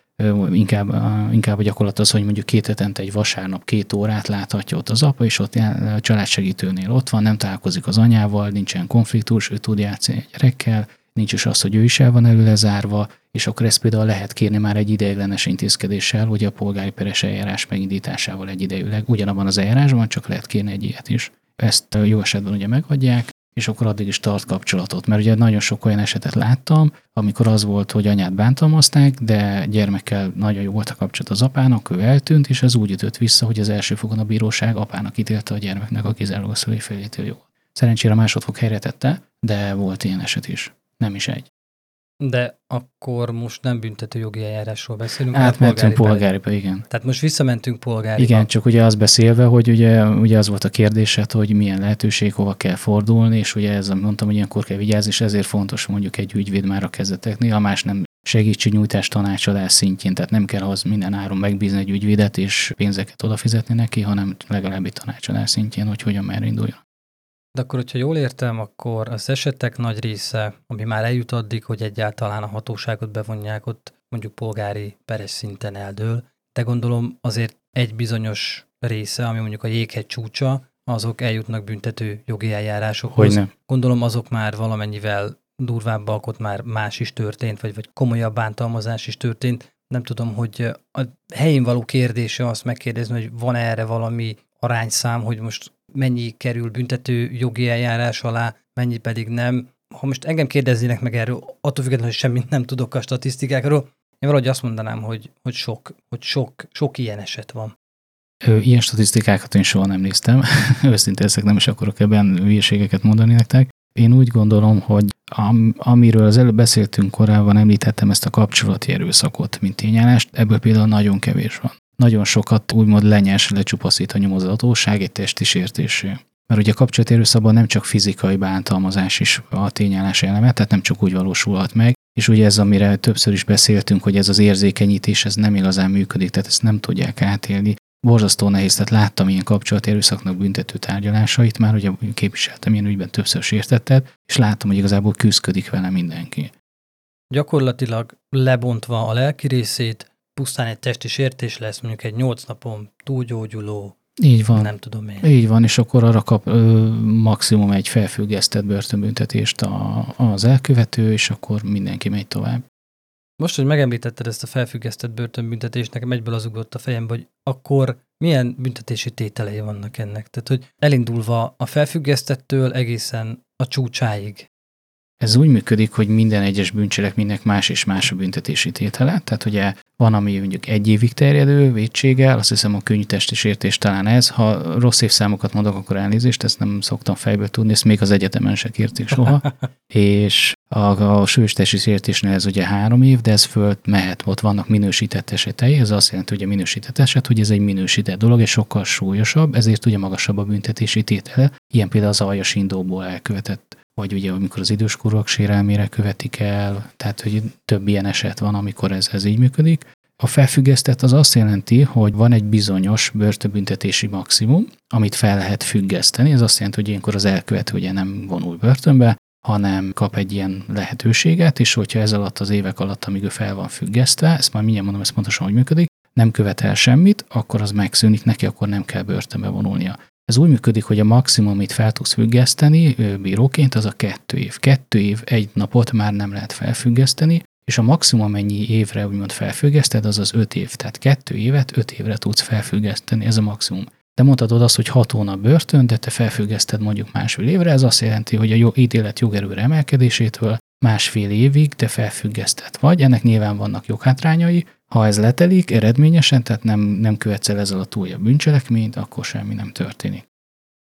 inkább, inkább a gyakorlat az, hogy mondjuk két hetente egy vasárnap két órát láthatja ott az apa, és ott a családsegítőnél ott van, nem találkozik az anyával, nincsen konfliktus, ő tud játszani a gyerekkel, nincs is az, hogy ő is el van előle zárva, és akkor ezt például lehet kérni már egy ideiglenes intézkedéssel, hogy a polgári peres eljárás megindításával egyidejűleg ugyanabban az eljárásban, csak lehet kérni egy ilyet is. Ezt jó esetben ugye megadják, és akkor addig is tart kapcsolatot. Mert ugye nagyon sok olyan esetet láttam, amikor az volt, hogy anyát bántalmazták, de gyermekkel nagyon jó volt a kapcsolat az apának, ő eltűnt, és ez úgy ütött vissza, hogy az első fogon a bíróság apának ítélte a gyermeknek a kizárólagos szülői felétől jó. Szerencsére másodfok helyre tette, de volt ilyen eset is. Nem is egy. De akkor most nem büntető jogi eljárásról beszélünk. Átmentünk polgári, polgári igen. Tehát most visszamentünk polgári. Igen, csak ugye az beszélve, hogy ugye, ugye az volt a kérdésed, hogy milyen lehetőség, hova kell fordulni, és ugye ez, mondtam, hogy ilyenkor kell vigyázni, és ezért fontos mondjuk egy ügyvéd már a kezdeteknél, a más nem segítségnyújtás tanácsadás szintjén, tehát nem kell az minden áron megbízni egy ügyvédet és pénzeket odafizetni neki, hanem legalább egy tanácsadás szintjén, hogy hogyan már induljon. De akkor, hogyha jól értem, akkor az esetek nagy része, ami már eljut addig, hogy egyáltalán a hatóságot bevonják, ott mondjuk polgári peres szinten eldől, de gondolom azért egy bizonyos része, ami mondjuk a jéghegy csúcsa, azok eljutnak büntető jogi eljárásokhoz. Hogyne. Gondolom azok már valamennyivel durvábbak, ott már más is történt, vagy, vagy komolyabb bántalmazás is történt. Nem tudom, hogy a helyén való kérdése azt megkérdezni, hogy van erre valami arányszám, hogy most mennyi kerül büntető jogi eljárás alá, mennyi pedig nem. Ha most engem kérdeznének meg erről, attól függetlenül, hogy semmit nem tudok a statisztikákról, én valahogy azt mondanám, hogy, hogy, sok, hogy sok, sok ilyen eset van. Ilyen statisztikákat én soha nem néztem. Őszintén ezek nem is akarok ebben hülyeségeket mondani nektek. Én úgy gondolom, hogy am, amiről az előbb beszéltünk korábban, említettem ezt a kapcsolati erőszakot, mint tényállást, ebből például nagyon kevés van nagyon sokat úgymond lenyes, lecsupaszít a nyomozhatóság egy testi sértésé. Mert ugye a kapcsolati erőszakban nem csak fizikai bántalmazás is a tényállás eleme, tehát nem csak úgy valósulhat meg, és ugye ez, amire többször is beszéltünk, hogy ez az érzékenyítés, ez nem igazán működik, tehát ezt nem tudják átélni. Borzasztó nehéz, tehát láttam ilyen kapcsolati erőszaknak büntető tárgyalásait, már ugye képviseltem ilyen ügyben többször sértettet, és láttam, hogy igazából küzdködik vele mindenki. Gyakorlatilag lebontva a lelki részét, pusztán egy testi sértés lesz, mondjuk egy nyolc napon túlgyógyuló, így van. Nem tudom én. Így van, és akkor arra kap ö, maximum egy felfüggesztett börtönbüntetést a, az elkövető, és akkor mindenki megy tovább. Most, hogy megemlítetted ezt a felfüggesztett börtönbüntetést, nekem egyből az ugrott a fejembe, hogy akkor milyen büntetési tételei vannak ennek? Tehát, hogy elindulva a felfüggesztettől egészen a csúcsáig ez úgy működik, hogy minden egyes bűncselekménynek más és más a büntetési tétele. Tehát ugye van, ami mondjuk egy évig terjedő védséggel, azt hiszem a könnyű testi sértés talán ez. Ha rossz évszámokat mondok, akkor elnézést, ezt nem szoktam fejből tudni, ezt még az egyetemen se kérték soha. és a, a súlyos testi sértésnél ez ugye három év, de ez föl mehet, ott vannak minősített esetei, ez azt jelenti, hogy a minősített eset, hogy ez egy minősített dolog, és sokkal súlyosabb, ezért ugye magasabb a büntetési tétele, ilyen például az aljas indóból elkövetett vagy ugye amikor az időskorúak sérelmére követik el, tehát hogy több ilyen eset van, amikor ez, ez így működik. A felfüggesztett az azt jelenti, hogy van egy bizonyos börtönbüntetési maximum, amit fel lehet függeszteni. Ez azt jelenti, hogy ilyenkor az elkövető ugye nem vonul börtönbe, hanem kap egy ilyen lehetőséget, és hogyha ez alatt az évek alatt, amíg ő fel van függesztve, ezt már mindjárt mondom, ez pontosan hogy működik, nem követel semmit, akkor az megszűnik neki, akkor nem kell börtönbe vonulnia. Ez úgy működik, hogy a maximum, amit fel tudsz függeszteni bíróként, az a kettő év. Kettő év, egy napot már nem lehet felfüggeszteni, és a maximum mennyi évre úgymond felfüggeszted, az az öt év. Tehát kettő évet, öt évre tudsz felfüggeszteni, ez a maximum. De mondhatod azt, hogy hat hónap börtön, de te felfüggeszted mondjuk másfél évre, ez azt jelenti, hogy a jó, ítélet jogerőre emelkedésétől másfél évig te felfüggesztett vagy. Ennek nyilván vannak joghátrányai, ha ez letelik eredményesen, tehát nem, nem követsz el ezzel a túlja bűncselekményt, akkor semmi nem történik.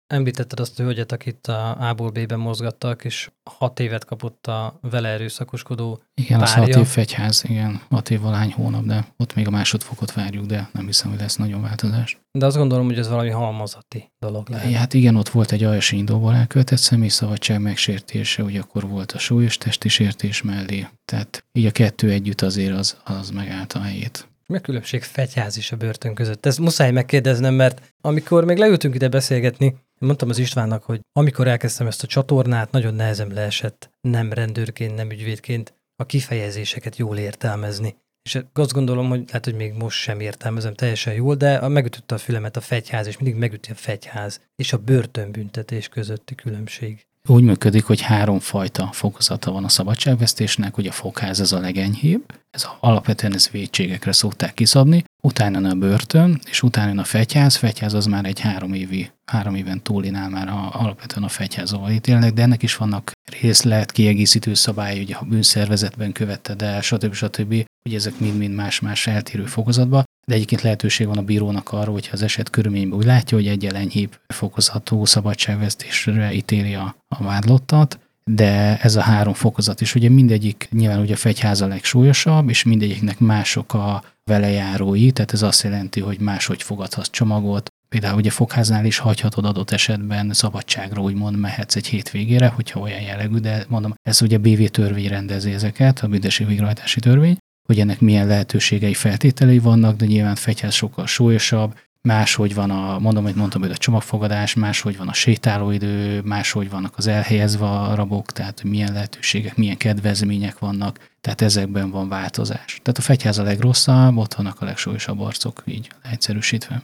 Említetted azt a hölgyet, akit a A-ból B-ben mozgattak, és hat évet kapott a vele erőszakoskodó Igen, párja. az hat év fegyház, igen, hat év valány hónap, de ott még a másodfokot várjuk, de nem hiszem, hogy lesz nagyon változás. De azt gondolom, hogy ez valami halmazati dolog lehet. Hát igen, ott volt egy aljasi indóból elkövetett személyszabadság megsértése, ugye akkor volt a súlyos testi sértés mellé, tehát így a kettő együtt azért az, az megállt a helyét. Mi a különbség fegyház és a börtön között? Ezt muszáj megkérdeznem, mert amikor még leültünk ide beszélgetni, mondtam az Istvánnak, hogy amikor elkezdtem ezt a csatornát, nagyon nehezen leesett nem rendőrként, nem ügyvédként a kifejezéseket jól értelmezni. És azt gondolom, hogy lehet, hogy még most sem értelmezem teljesen jól, de megütötte a fülemet a fegyház, és mindig megüti a fegyház és a börtönbüntetés közötti különbség. Úgy működik, hogy három fajta fokozata van a szabadságvesztésnek, hogy a fogház ez a legenyhébb, ez alapvetően ez védségekre szokták kiszabni, utána a börtön, és utána a fegyház, fegyház az már egy három évi, három éven túlinál már a, alapvetően a fegyházóval ítélnek, de ennek is vannak részlet, kiegészítő szabály, hogy a bűnszervezetben követted el, stb. stb. hogy ezek mind-mind más-más eltérő fokozatba, de egyébként lehetőség van a bírónak arra, hogyha az eset körülményben úgy látja, hogy egy enyhébb fokozatú szabadságvesztésre ítéli a, a vádlottat, de ez a három fokozat is, ugye mindegyik, nyilván ugye a fegyház a legsúlyosabb, és mindegyiknek mások a velejárói, tehát ez azt jelenti, hogy máshogy fogadhatsz csomagot, Például ugye fogháznál is hagyhatod adott esetben szabadságra, úgymond mehetsz egy hétvégére, hogyha olyan jellegű, de mondom, ez ugye BV törvény rendezi ezeket, a büntesi végrehajtási törvény, hogy ennek milyen lehetőségei, feltételei vannak, de nyilván fegyház sokkal súlyosabb, máshogy van a, mondom, hogy mondtam, hogy a csomagfogadás, máshogy van a sétálóidő, máshogy vannak az elhelyezve a rabok, tehát hogy milyen lehetőségek, milyen kedvezmények vannak, tehát ezekben van változás. Tehát a fegyház a legrosszabb, ott vannak a legsúlyosabb arcok, így egyszerűsítve.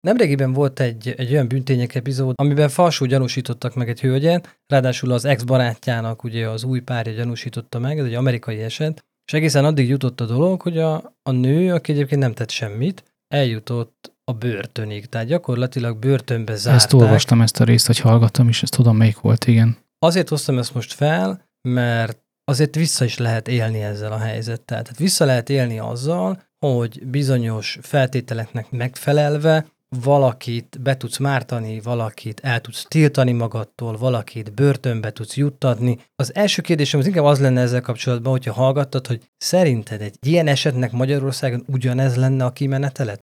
Nemrégiben volt egy, egy olyan bűntények epizód, amiben falsú gyanúsítottak meg egy hölgyet, ráadásul az ex-barátjának ugye az új párja gyanúsította meg, ez egy amerikai eset, és egészen addig jutott a dolog, hogy a, a nő, aki egyébként nem tett semmit, eljutott a börtönig, tehát gyakorlatilag börtönbe zárták. Ezt olvastam ezt a részt, hogy hallgattam, és ezt tudom, melyik volt, igen. Azért hoztam ezt most fel, mert azért vissza is lehet élni ezzel a helyzettel. Tehát vissza lehet élni azzal, hogy bizonyos feltételeknek megfelelve valakit be tudsz mártani, valakit el tudsz tiltani magadtól, valakit börtönbe tudsz juttatni. Az első kérdésem az inkább az lenne ezzel kapcsolatban, hogyha hallgattad, hogy szerinted egy ilyen esetnek Magyarországon ugyanez lenne a kimenetelet?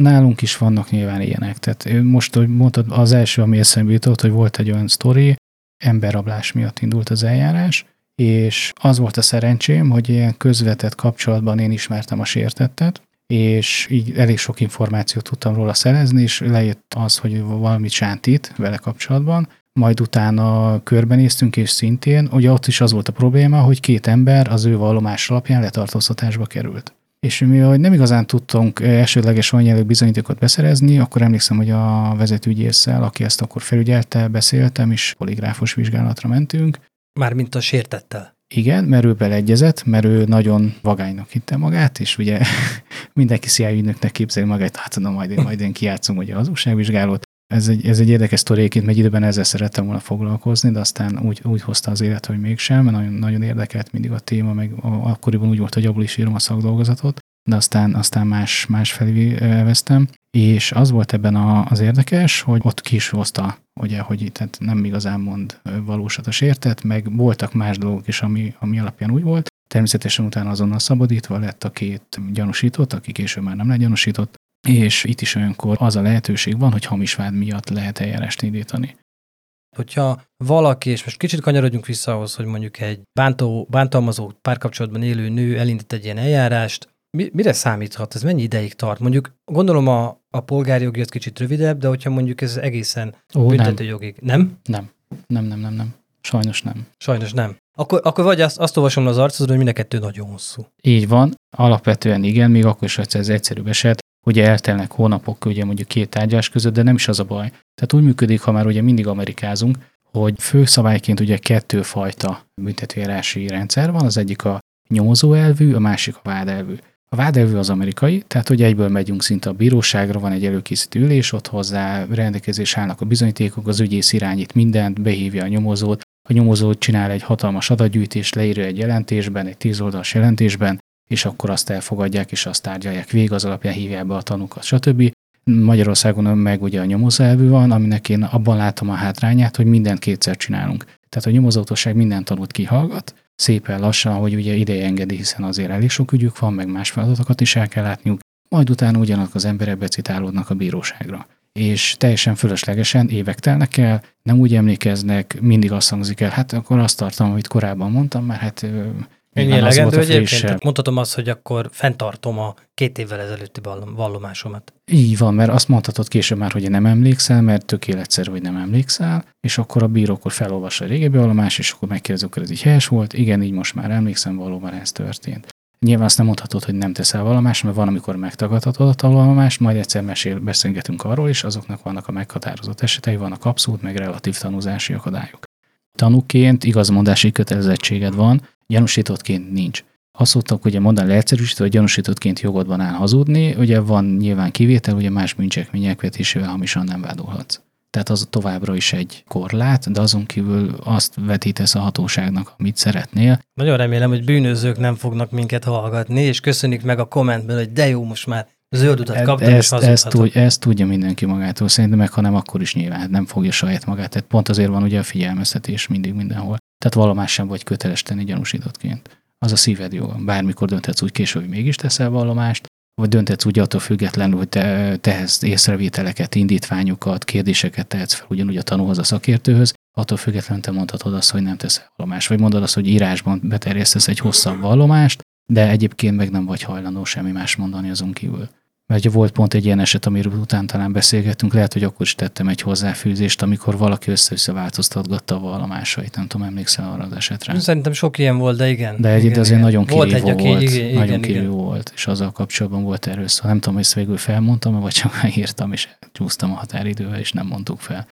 Nálunk is vannak nyilván ilyenek. Tehát most, hogy mondtad, az első, ami eszembe jutott, hogy volt egy olyan sztori, emberrablás miatt indult az eljárás, és az volt a szerencsém, hogy ilyen közvetett kapcsolatban én ismertem a sértettet, és így elég sok információt tudtam róla szerezni, és lejött az, hogy valamit sántít vele kapcsolatban, majd utána körbenéztünk, és szintén, ugye ott is az volt a probléma, hogy két ember az ő vallomás alapján letartóztatásba került. És mi, hogy nem igazán tudtunk elsődleges anyanyelvű bizonyítékot beszerezni, akkor emlékszem, hogy a vezetőügyészsel, aki ezt akkor felügyelte, beszéltem, és poligráfos vizsgálatra mentünk. Mármint a sértettel. Igen, mert ő beleegyezett, mert ő nagyon vagánynak hitte magát, és ugye mindenki CIA ügynöknek képzeli magát, hát tudom, majd én, majd én kiátszom ugye az újságvizsgálót. Ez egy, ez egy érdekes sztoréként, mert időben ezzel szerettem volna foglalkozni, de aztán úgy, úgy hozta az élet, hogy mégsem, mert nagyon, nagyon érdekelt mindig a téma, meg akkoriban úgy volt, hogy abból is írom a szakdolgozatot, de aztán, aztán más, más felé elveztem. És az volt ebben a, az érdekes, hogy ott ki is hozta, ugye, hogy tehát nem igazán mond valósat a sértet, meg voltak más dolgok is, ami, ami alapján úgy volt. Természetesen utána azonnal szabadítva lett a két gyanúsított, aki később már nem legyanúsított, és itt is olyankor az a lehetőség van, hogy hamis vád miatt lehet eljárást indítani. Hogyha valaki, és most kicsit kanyarodjunk vissza ahhoz, hogy mondjuk egy bántó, bántalmazó párkapcsolatban élő nő elindít egy ilyen eljárást, mi, mire számíthat? Ez mennyi ideig tart? Mondjuk gondolom a, a polgárjogi az kicsit rövidebb, de hogyha mondjuk ez egészen Ó, büntetőjogig. Nem. nem? Nem, nem, nem, nem, Sajnos nem. Sajnos nem. Akkor, akkor vagy azt, azt olvasom az arcodon, hogy mind a kettő nagyon hosszú. Így van, alapvetően igen, még akkor is, hogy ez egyszerűbb eset. Ugye eltelnek hónapok, ugye mondjuk két tárgyás között, de nem is az a baj. Tehát úgy működik, ha már ugye mindig amerikázunk, hogy főszabályként ugye kettő fajta büntetőjárási rendszer van, az egyik a nyomozó elvű, a másik a vádelvű. A vádelvű az amerikai, tehát hogy egyből megyünk szinte a bíróságra, van egy előkészítő ülés, ott hozzá rendelkezés állnak a bizonyítékok, az ügyész irányít mindent, behívja a nyomozót, a nyomozó csinál egy hatalmas adatgyűjtést, leírja egy jelentésben, egy tíz oldalas jelentésben, és akkor azt elfogadják, és azt tárgyalják végig, az alapján hívják be a tanúkat, stb. Magyarországon meg ugye a nyomozóelvű van, aminek én abban látom a hátrányát, hogy mindent kétszer csinálunk. Tehát a nyomozótosság minden tanút kihallgat, szépen lassan, hogy ugye ideje engedi, hiszen azért elég sok ügyük van, meg más feladatokat is el kell látniuk, majd utána ugyanak az emberek becitálódnak a bíróságra. És teljesen fölöslegesen évek telnek el, nem úgy emlékeznek, mindig azt hangzik el, hát akkor azt tartom, amit korábban mondtam, mert hát Ennyi elegendő egyébként? Mondhatom azt, hogy akkor fenntartom a két évvel ezelőtti vallomásomat. Így van, mert azt mondhatod később már, hogy nem emlékszel, mert tök életszerű, hogy nem emlékszel, és akkor a bíró akkor felolvassa a régebbi vallomás, és akkor megkérdezik, hogy ez így helyes volt. Igen, így most már emlékszem, valóban ez történt. Nyilván azt nem mondhatod, hogy nem teszel vallomást, mert van, amikor megtagadhatod a vallomást, majd egyszer mesél, beszélgetünk arról is, azoknak vannak a meghatározott esetei, vannak abszolút, meg relatív tanúzási akadályok. Tanúként igazmondási kötelezettséged van, gyanúsítottként nincs. Azt szoktak ugye mondani leegyszerűsítve, hogy gyanúsítottként jogodban áll hazudni, ugye van nyilván kivétel, ugye más bűncselekmények vetésével hamisan nem vádolhatsz. Tehát az továbbra is egy korlát, de azon kívül azt vetítesz a hatóságnak, amit szeretnél. Nagyon remélem, hogy bűnözők nem fognak minket hallgatni, és köszönjük meg a kommentben, hogy de jó, most már zöld utat kaptam, ezt, és ezt, tud, ezt tudja mindenki magától, szerintem meg ha nem, akkor is nyilván nem fogja saját magát. Tehát pont azért van ugye a figyelmeztetés mindig mindenhol. Tehát valomás sem vagy köteles tenni gyanúsítottként. Az a szíved joga. Bármikor dönthetsz úgy később, hogy mégis teszel vallomást, vagy dönthetsz úgy attól függetlenül, hogy te tehetsz észrevételeket, indítványokat, kérdéseket tehetsz fel ugyanúgy a tanúhoz, a szakértőhöz, attól függetlenül te mondhatod azt, hogy nem teszel vallomást, vagy mondod azt, hogy írásban beterjesztesz egy hosszabb vallomást, de egyébként meg nem vagy hajlandó semmi más mondani azon kívül. Mert ugye volt pont egy ilyen eset, amiről után talán beszélgettünk, lehet, hogy akkor is tettem egy hozzáfűzést, amikor valaki össze-vissza változtatgatta a vallomásait. Nem tudom, emlékszel arra az esetre. Szerintem sok ilyen volt, de igen. De egy igen, azért igen. nagyon kirívó volt. Egy, volt igen, nagyon igen, kirívó igen. volt, és azzal kapcsolatban volt erről szó. Nem tudom, hogy ezt végül felmondtam, vagy csak írtam, és csúsztam a határidővel, és nem mondtuk fel.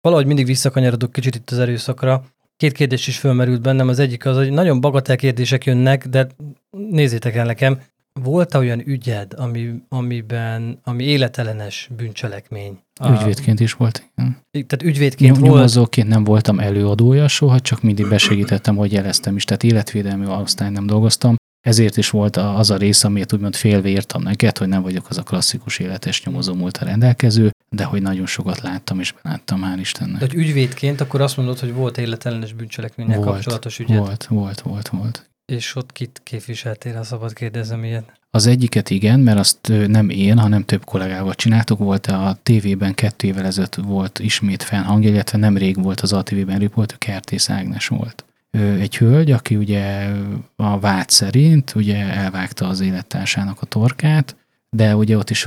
Valahogy mindig visszakanyarodok kicsit itt az erőszakra. Két kérdés is fölmerült bennem. Az egyik az, hogy nagyon bagatel kérdések jönnek, de nézzétek el nekem, volt olyan ügyed, ami, amiben, ami életelenes bűncselekmény? Ügyvédként is volt, igen. Tehát ügyvédként Nyom, volt? Nyomozóként nem voltam előadója soha, csak mindig besegítettem, hogy jeleztem is. Tehát életvédelmi osztály nem dolgoztam. Ezért is volt az a rész, amit úgymond félve írtam neked, hogy nem vagyok az a klasszikus életes nyomozó múlta rendelkező, de hogy nagyon sokat láttam és beláttam, hál' Istennek. De hogy ügyvédként akkor azt mondod, hogy volt életellenes bűncselekménnyel volt, kapcsolatos ügyed? Volt, volt, volt, volt. És ott kit képviseltél, ha szabad kérdezem ilyet? Az egyiket igen, mert azt nem én, hanem több kollégával csináltuk. Volt a tévében kettő évvel ezelőtt volt ismét fennhang, illetve nemrég volt az ATV-ben riport, Kertész Ágnes volt. Egy hölgy, aki ugye a vád szerint ugye elvágta az élettársának a torkát, de ugye ott is,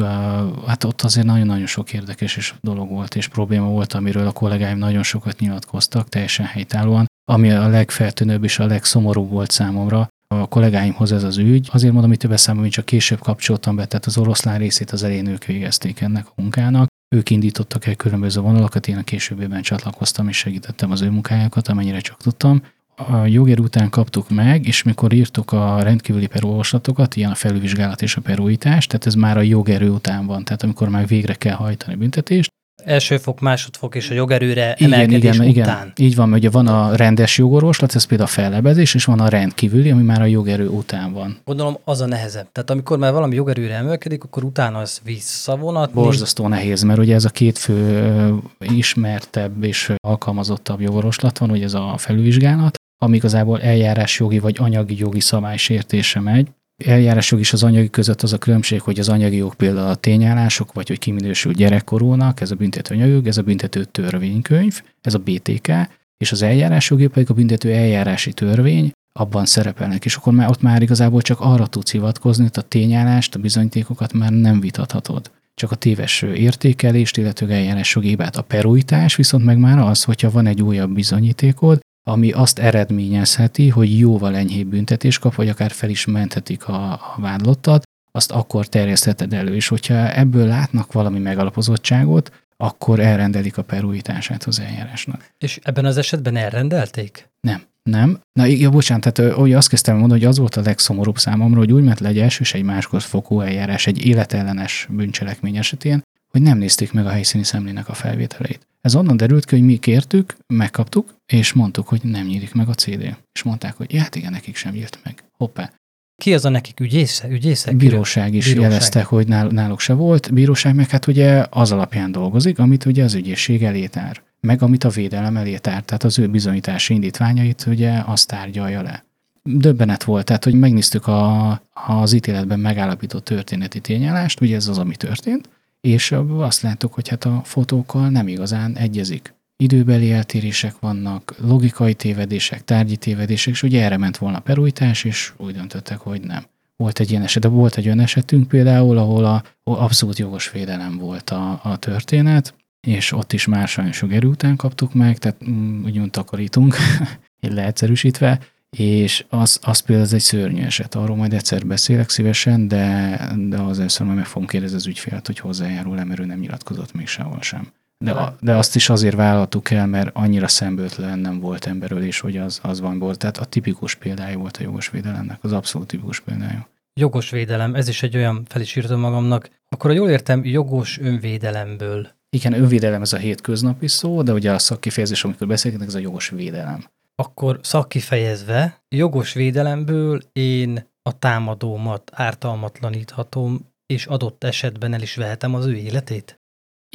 hát ott azért nagyon-nagyon sok érdekes és dolog volt, és probléma volt, amiről a kollégáim nagyon sokat nyilatkoztak, teljesen helytállóan. Ami a legfeltűnőbb és a legszomorúbb volt számomra, a kollégáimhoz ez az ügy. Azért mondom, hogy több eszembe, csak később kapcsoltam be, tehát az oroszlán részét az elején ők végezték ennek a munkának. Ők indítottak el különböző vonalakat, én a későbbiben csatlakoztam és segítettem az ő munkájukat, amennyire csak tudtam. A jogér után kaptuk meg, és mikor írtuk a rendkívüli perolvaslatokat, ilyen a felülvizsgálat és a perújítás, tehát ez már a jogerő után van, tehát amikor már végre kell hajtani büntetést, első fok, másodfok és a jogerőre igen, emelkedés igen, után. Igen, így van, ugye van a rendes jogorvoslat, ez például a fellebezés, és van a rendkívüli, ami már a jogerő után van. Gondolom az a nehezebb. Tehát amikor már valami jogerőre emelkedik, akkor utána az visszavonatni. Borzasztó nehéz, mert ugye ez a két fő ismertebb és alkalmazottabb jogorvoslat van, ugye ez a felülvizsgálat, ami igazából eljárás jogi vagy anyagi jogi szabálysértése megy, eljárások is az anyagi között az a különbség, hogy az anyagi jog például a tényállások, vagy hogy kiminősül gyerekkorúnak, ez a büntető anyagig, ez a büntető törvénykönyv, ez a BTK, és az eljárásjogi pedig a büntető eljárási törvény, abban szerepelnek, és akkor már ott már igazából csak arra tudsz hivatkozni, hogy a tényállást, a bizonyítékokat már nem vitathatod. Csak a téves értékelést, eljárás jogébát. A perújtás viszont meg már az, hogyha van egy újabb bizonyítékod, ami azt eredményezheti, hogy jóval enyhébb büntetés kap, vagy akár fel is menthetik a, a vádlottat, azt akkor terjesztheted elő. És hogyha ebből látnak valami megalapozottságot, akkor elrendelik a perújítását az eljárásnak. És ebben az esetben elrendelték? Nem. Nem. Na igen, bocsánat, tehát hogy azt kezdtem mondani, hogy az volt a legszomorúbb számomra, hogy úgy ment le egy első és egy másodfokú eljárás egy életellenes bűncselekmény esetén, hogy nem nézték meg a helyszíni szemlének a felvételeit. Ez onnan derült ki, hogy mi kértük, megkaptuk, és mondtuk, hogy nem nyílik meg a CD. És mondták, hogy hát igen, nekik sem nyílt meg. Hoppá. Ki az a nekik ügyésze? ügyészek? Bíróság is Bíróság. jelezte, hogy náluk se volt. Bíróság meg hát ugye az alapján dolgozik, amit ugye az ügyészség elé tár, meg amit a védelem elé tár, tehát az ő bizonyítási indítványait ugye azt tárgyalja le. Döbbenet volt, tehát hogy megnéztük a, az ítéletben megállapított történeti tényállást, ugye ez az, ami történt, és azt láttuk, hogy hát a fotókkal nem igazán egyezik. Időbeli eltérések vannak, logikai tévedések, tárgyi tévedések, és ugye erre ment volna perújtás, és úgy döntöttek, hogy nem. Volt egy ilyen eset, de volt egy olyan esetünk például, ahol a, abszolút jogos védelem volt a, a történet, és ott is már sajnos jogerő után kaptuk meg, tehát mm, úgymond takarítunk, leegyszerűsítve, és az, az például ez egy szörnyű eset, arról majd egyszer beszélek szívesen, de, de az először majd meg fogom kérdezni az ügyfélet, hogy hozzájárul-e, mert ő nem nyilatkozott még sehol sem. De, a, de azt is azért vállaltuk el, mert annyira szembőtlen nem volt emberölés, hogy az, az van volt. Tehát a tipikus példája volt a jogos védelemnek, az abszolút tipikus példája. Jogos védelem, ez is egy olyan, fel is írtam magamnak. Akkor a jól értem, jogos önvédelemből. Igen, önvédelem ez a hétköznapi szó, de ugye a szakkifejezés, amikor beszélgetnek, ez a jogos védelem. Akkor szakkifejezve, jogos védelemből én a támadómat ártalmatlaníthatom, és adott esetben el is vehetem az ő életét?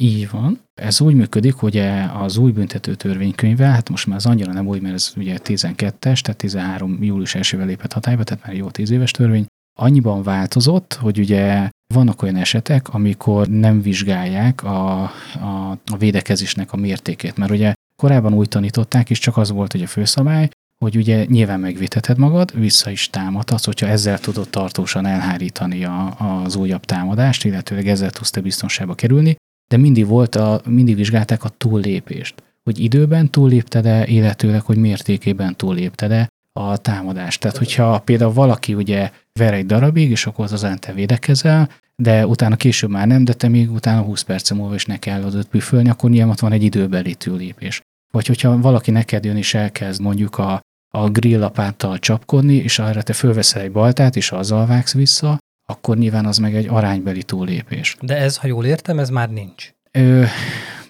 Így van. Ez úgy működik, hogy az új büntető törvénykönyvvel, hát most már az annyira nem új, mert ez ugye 12-es, tehát 13. július 1 lépett hatályba, tehát már jó 10 éves törvény, annyiban változott, hogy ugye vannak olyan esetek, amikor nem vizsgálják a, a, a védekezésnek a mértékét, mert ugye korábban úgy tanították, és csak az volt hogy a főszabály, hogy ugye nyilván megvédheted magad, vissza is támadhatsz, hogyha ezzel tudod tartósan elhárítani a, az újabb támadást, illetőleg ezzel tudsz te biztonságba kerülni, de mindig volt, a, mindig vizsgálták a túllépést, hogy időben túllépted-e, illetőleg, hogy mértékében túllépted-e a támadást. Tehát, hogyha például valaki ugye ver egy darabig, és akkor az te védekezel, de utána később már nem, de te még utána 20 perc múlva is ne kell adott püfölni, akkor nyilván ott van egy időbeli túllépés. Vagy hogyha valaki neked jön és elkezd mondjuk a, a grillapáttal csapkodni, és arra te fölveszel egy baltát, és azzal vágsz vissza, akkor nyilván az meg egy aránybeli túlépés. De ez, ha jól értem, ez már nincs. Ö,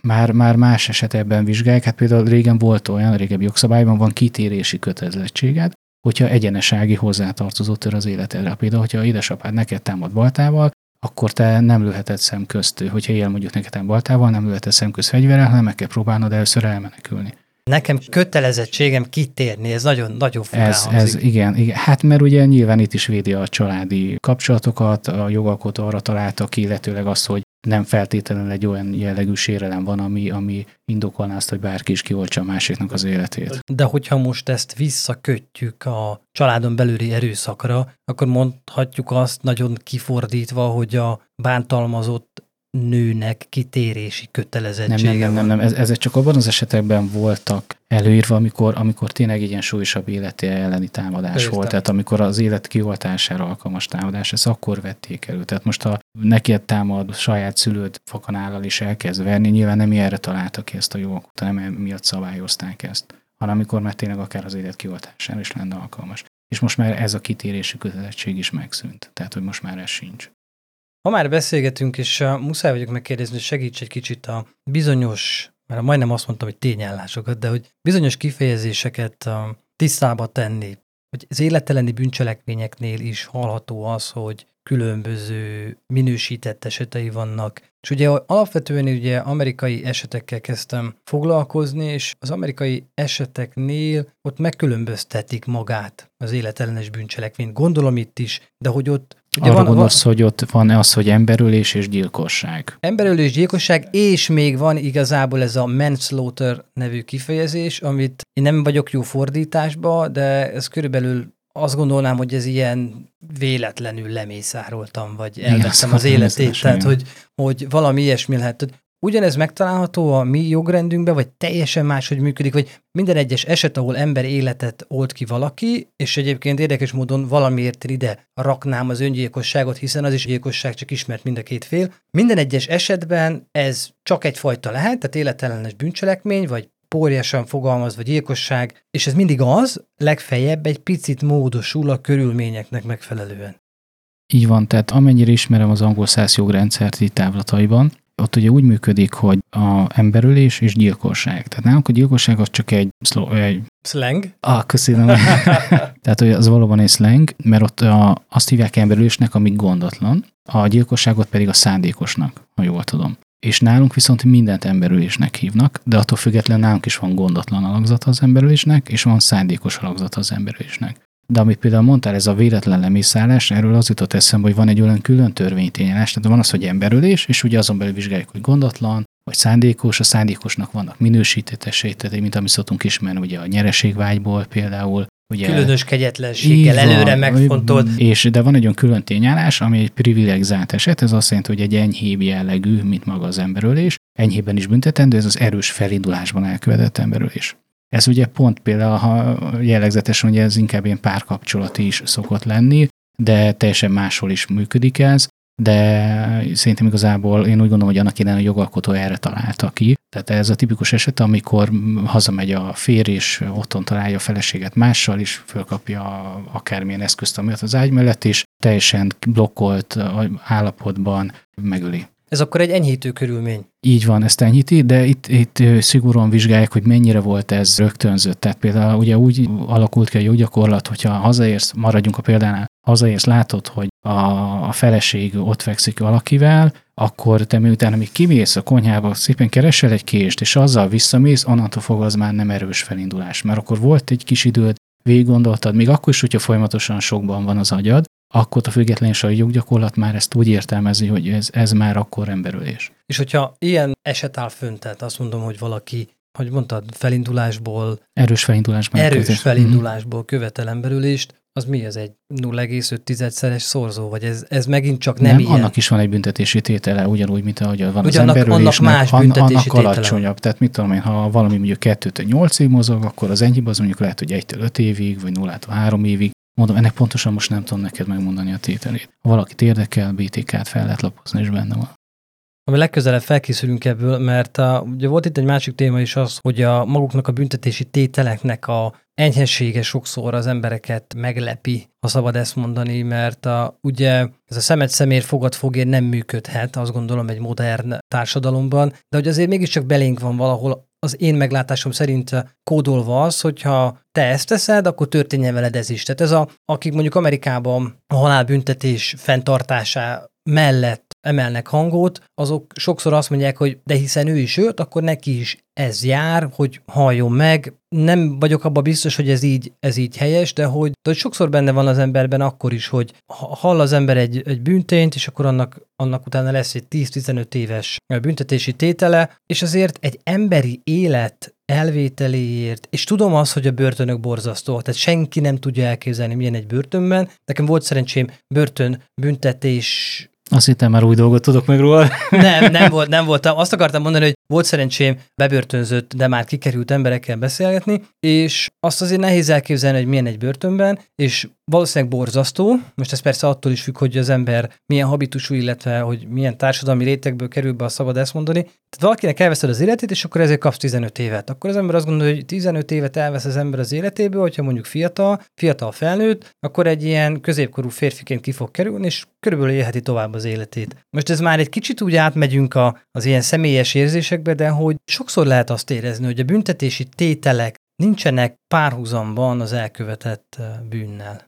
már, már más esetekben vizsgálják, hát például régen volt olyan, régebbi jogszabályban van kitérési kötelezettséged, hogyha egyenesági hozzátartozó tör az életedre. Például, hogyha édesapád neked támad baltával, akkor te nem lőheted szemközt, hogyha él mondjuk neked baltával, nem lőheted szemközt fegyverrel, hanem meg kell próbálnod először elmenekülni. Nekem kötelezettségem kitérni, ez nagyon, nagyon ez, ez igen, igen, hát mert ugye nyilván itt is védi a családi kapcsolatokat, a jogalkotó arra találta ki, illetőleg azt, hogy nem feltétlenül egy olyan jellegű sérelem van, ami, ami indokolná azt, hogy bárki is kioltsa a másiknak az életét. De hogyha most ezt visszakötjük a családon belüli erőszakra, akkor mondhatjuk azt nagyon kifordítva, hogy a bántalmazott nőnek kitérési kötelezettsége nem, nem, nem, nem, nem. Ez, ezek csak abban az esetekben voltak előírva, amikor, amikor tényleg ilyen súlyosabb életi elleni támadás Értem. volt, tehát amikor az élet kioltására alkalmas támadás, ezt akkor vették elő. Tehát most ha neked támad saját szülőd fakanállal is elkezd verni, nyilván nem erre találtak ki ezt a jogot, nem miatt szabályozták ezt, hanem amikor már tényleg akár az élet kioltására is lenne alkalmas. És most már ez a kitérési kötelezettség is megszűnt, tehát hogy most már ez sincs. Ha már beszélgetünk, és muszáj vagyok megkérdezni, hogy segíts egy kicsit a bizonyos, mert majdnem azt mondtam, hogy tényállásokat, de hogy bizonyos kifejezéseket tisztába tenni, hogy az életeleni bűncselekményeknél is hallható az, hogy különböző minősített esetei vannak. És ugye alapvetően ugye amerikai esetekkel kezdtem foglalkozni, és az amerikai eseteknél ott megkülönböztetik magát az életellenes bűncselekményt. Gondolom itt is, de hogy ott Ugye Arra van, gondolsz, van, hogy ott van az, hogy emberölés és gyilkosság. Emberölés, gyilkosság, és még van igazából ez a manslaughter nevű kifejezés, amit én nem vagyok jó fordításba, de ez körülbelül azt gondolnám, hogy ez ilyen véletlenül lemészároltam, vagy elveszem az életét, tehát hogy, hogy valami ilyesmi lehet. Ugyanez megtalálható a mi jogrendünkben, vagy teljesen máshogy működik, vagy minden egyes eset, ahol ember életet old ki valaki, és egyébként érdekes módon valamiért ide raknám az öngyilkosságot, hiszen az is gyilkosság csak ismert mind a két fél. Minden egyes esetben ez csak egyfajta lehet, tehát életellenes bűncselekmény, vagy pórjasan fogalmazva gyilkosság, és ez mindig az, legfeljebb egy picit módosul a körülményeknek megfelelően. Így van, tehát amennyire ismerem az angol száz jogrendszert itt távlataiban, ott ugye úgy működik, hogy a emberölés és gyilkosság. Tehát nálunk a gyilkosság az csak egy, szló, egy Slang? Ah, köszönöm. Tehát, hogy az valóban egy slang, mert ott a, azt hívják emberülésnek, ami gondatlan, a gyilkosságot pedig a szándékosnak, ha jól tudom. És nálunk viszont mindent emberülésnek hívnak, de attól függetlenül nálunk is van gondatlan alakzata az emberülésnek, és van szándékos alakzata az emberülésnek. De amit például mondtál, ez a véletlen lemészárlás, erről az jutott eszembe, hogy van egy olyan külön törvénytényállás, tehát van az, hogy emberülés, és ugye azon belül vizsgáljuk, hogy gondatlan, vagy szándékos, a szándékosnak vannak minősítetesei, tehát mint amit szoktunk ismerni, ugye a nyereségvágyból például, Ugye, Különös kegyetlenséggel előre megfontolt. És, de van egy olyan külön tényállás, ami egy privilegizált eset, ez azt jelenti, hogy egy enyhébb jellegű, mint maga az emberölés, enyhében is büntetendő, ez az erős felindulásban elkövetett emberölés. Ez ugye pont például, ha jellegzetesen, ugye ez inkább ilyen párkapcsolati is szokott lenni, de teljesen máshol is működik ez, de szerintem igazából én úgy gondolom, hogy annak idején a jogalkotó erre találta ki. Tehát ez a tipikus eset, amikor hazamegy a férj, és otthon találja a feleséget mással, és fölkapja akármilyen eszközt, amiatt az ágy mellett, és teljesen blokkolt állapotban megöli. Ez akkor egy enyhítő körülmény. Így van, ezt enyhíti, de itt, itt szigorúan vizsgálják, hogy mennyire volt ez rögtönzött. Tehát például ugye úgy alakult ki a joggyakorlat, hogyha hazaérsz, maradjunk a példánál, hazaérsz, látod, hogy a, a feleség ott fekszik valakivel, akkor te miután még kimész a konyhába, szépen keresel egy kést, és azzal visszamész, onnantól fogva az már nem erős felindulás. Mert akkor volt egy kis időd, végig gondoltad, még akkor is, hogyha folyamatosan sokban van az agyad, akkor a független és a joggyakorlat már ezt úgy értelmezi, hogy ez, ez már akkor emberülés. És hogyha ilyen eset áll fönt, tehát azt mondom, hogy valaki, hogy mondtad, felindulásból... Erős felindulásból. Erős követ. felindulásból követel emberülést, az mi ez egy 0,5-szeres szorzó, vagy ez, ez megint csak nem, nem ilyen? annak is van egy büntetési tétele, ugyanúgy, mint ahogy van Ugye az annak, más büntetési annak alacsonyabb. Tehát mit tudom én, ha valami mondjuk 2 8 év mozog, akkor az enyhébb az mondjuk lehet, hogy 1 5 évig, vagy 0 3 évig, Mondom, ennek pontosan most nem tudom neked megmondani a tételét. Ha valakit érdekel, BTK-t fel lehet lapozni, és benne van. Ami legközelebb felkészülünk ebből, mert a, ugye volt itt egy másik téma is az, hogy a maguknak a büntetési tételeknek a enyhessége sokszor az embereket meglepi, ha szabad ezt mondani, mert a, ugye ez a szemet szemér fogad fogér nem működhet, azt gondolom egy modern társadalomban, de hogy azért mégiscsak belénk van valahol az én meglátásom szerint kódolva az, hogyha te ezt teszed, akkor történjen veled ez is. Tehát ez a, akik mondjuk Amerikában a halálbüntetés fenntartása mellett emelnek hangot, azok sokszor azt mondják, hogy de hiszen ő is őt, akkor neki is ez jár, hogy halljon meg. Nem vagyok abban biztos, hogy ez így, ez így helyes, de hogy, de hogy sokszor benne van az emberben akkor is, hogy hall az ember egy, egy büntényt, és akkor annak, annak utána lesz egy 10-15 éves büntetési tétele, és azért egy emberi élet elvételéért, és tudom azt, hogy a börtönök borzasztóak, tehát senki nem tudja elképzelni, milyen egy börtönben. Nekem volt szerencsém börtön büntetés azt hittem már új dolgot tudok meg róla. Nem, nem, volt, nem voltam. Azt akartam mondani, hogy volt szerencsém bebörtönzött, de már kikerült emberekkel beszélgetni, és azt azért nehéz elképzelni, hogy milyen egy börtönben, és valószínűleg borzasztó. Most ez persze attól is függ, hogy az ember milyen habitusú, illetve hogy milyen társadalmi rétegből kerül be, a szabad ezt mondani. Tehát valakinek elveszed az életét, és akkor ezért kapsz 15 évet. Akkor az ember azt gondolja, hogy 15 évet elvesz az ember az életéből, hogyha mondjuk fiatal, fiatal felnőtt, akkor egy ilyen középkorú férfiként ki fog kerülni, és körülbelül élheti tovább az életét. Most ez már egy kicsit úgy átmegyünk a, az ilyen személyes érzésekbe, de hogy sokszor lehet azt érezni, hogy a büntetési tételek nincsenek párhuzamban az elkövetett bűnnel.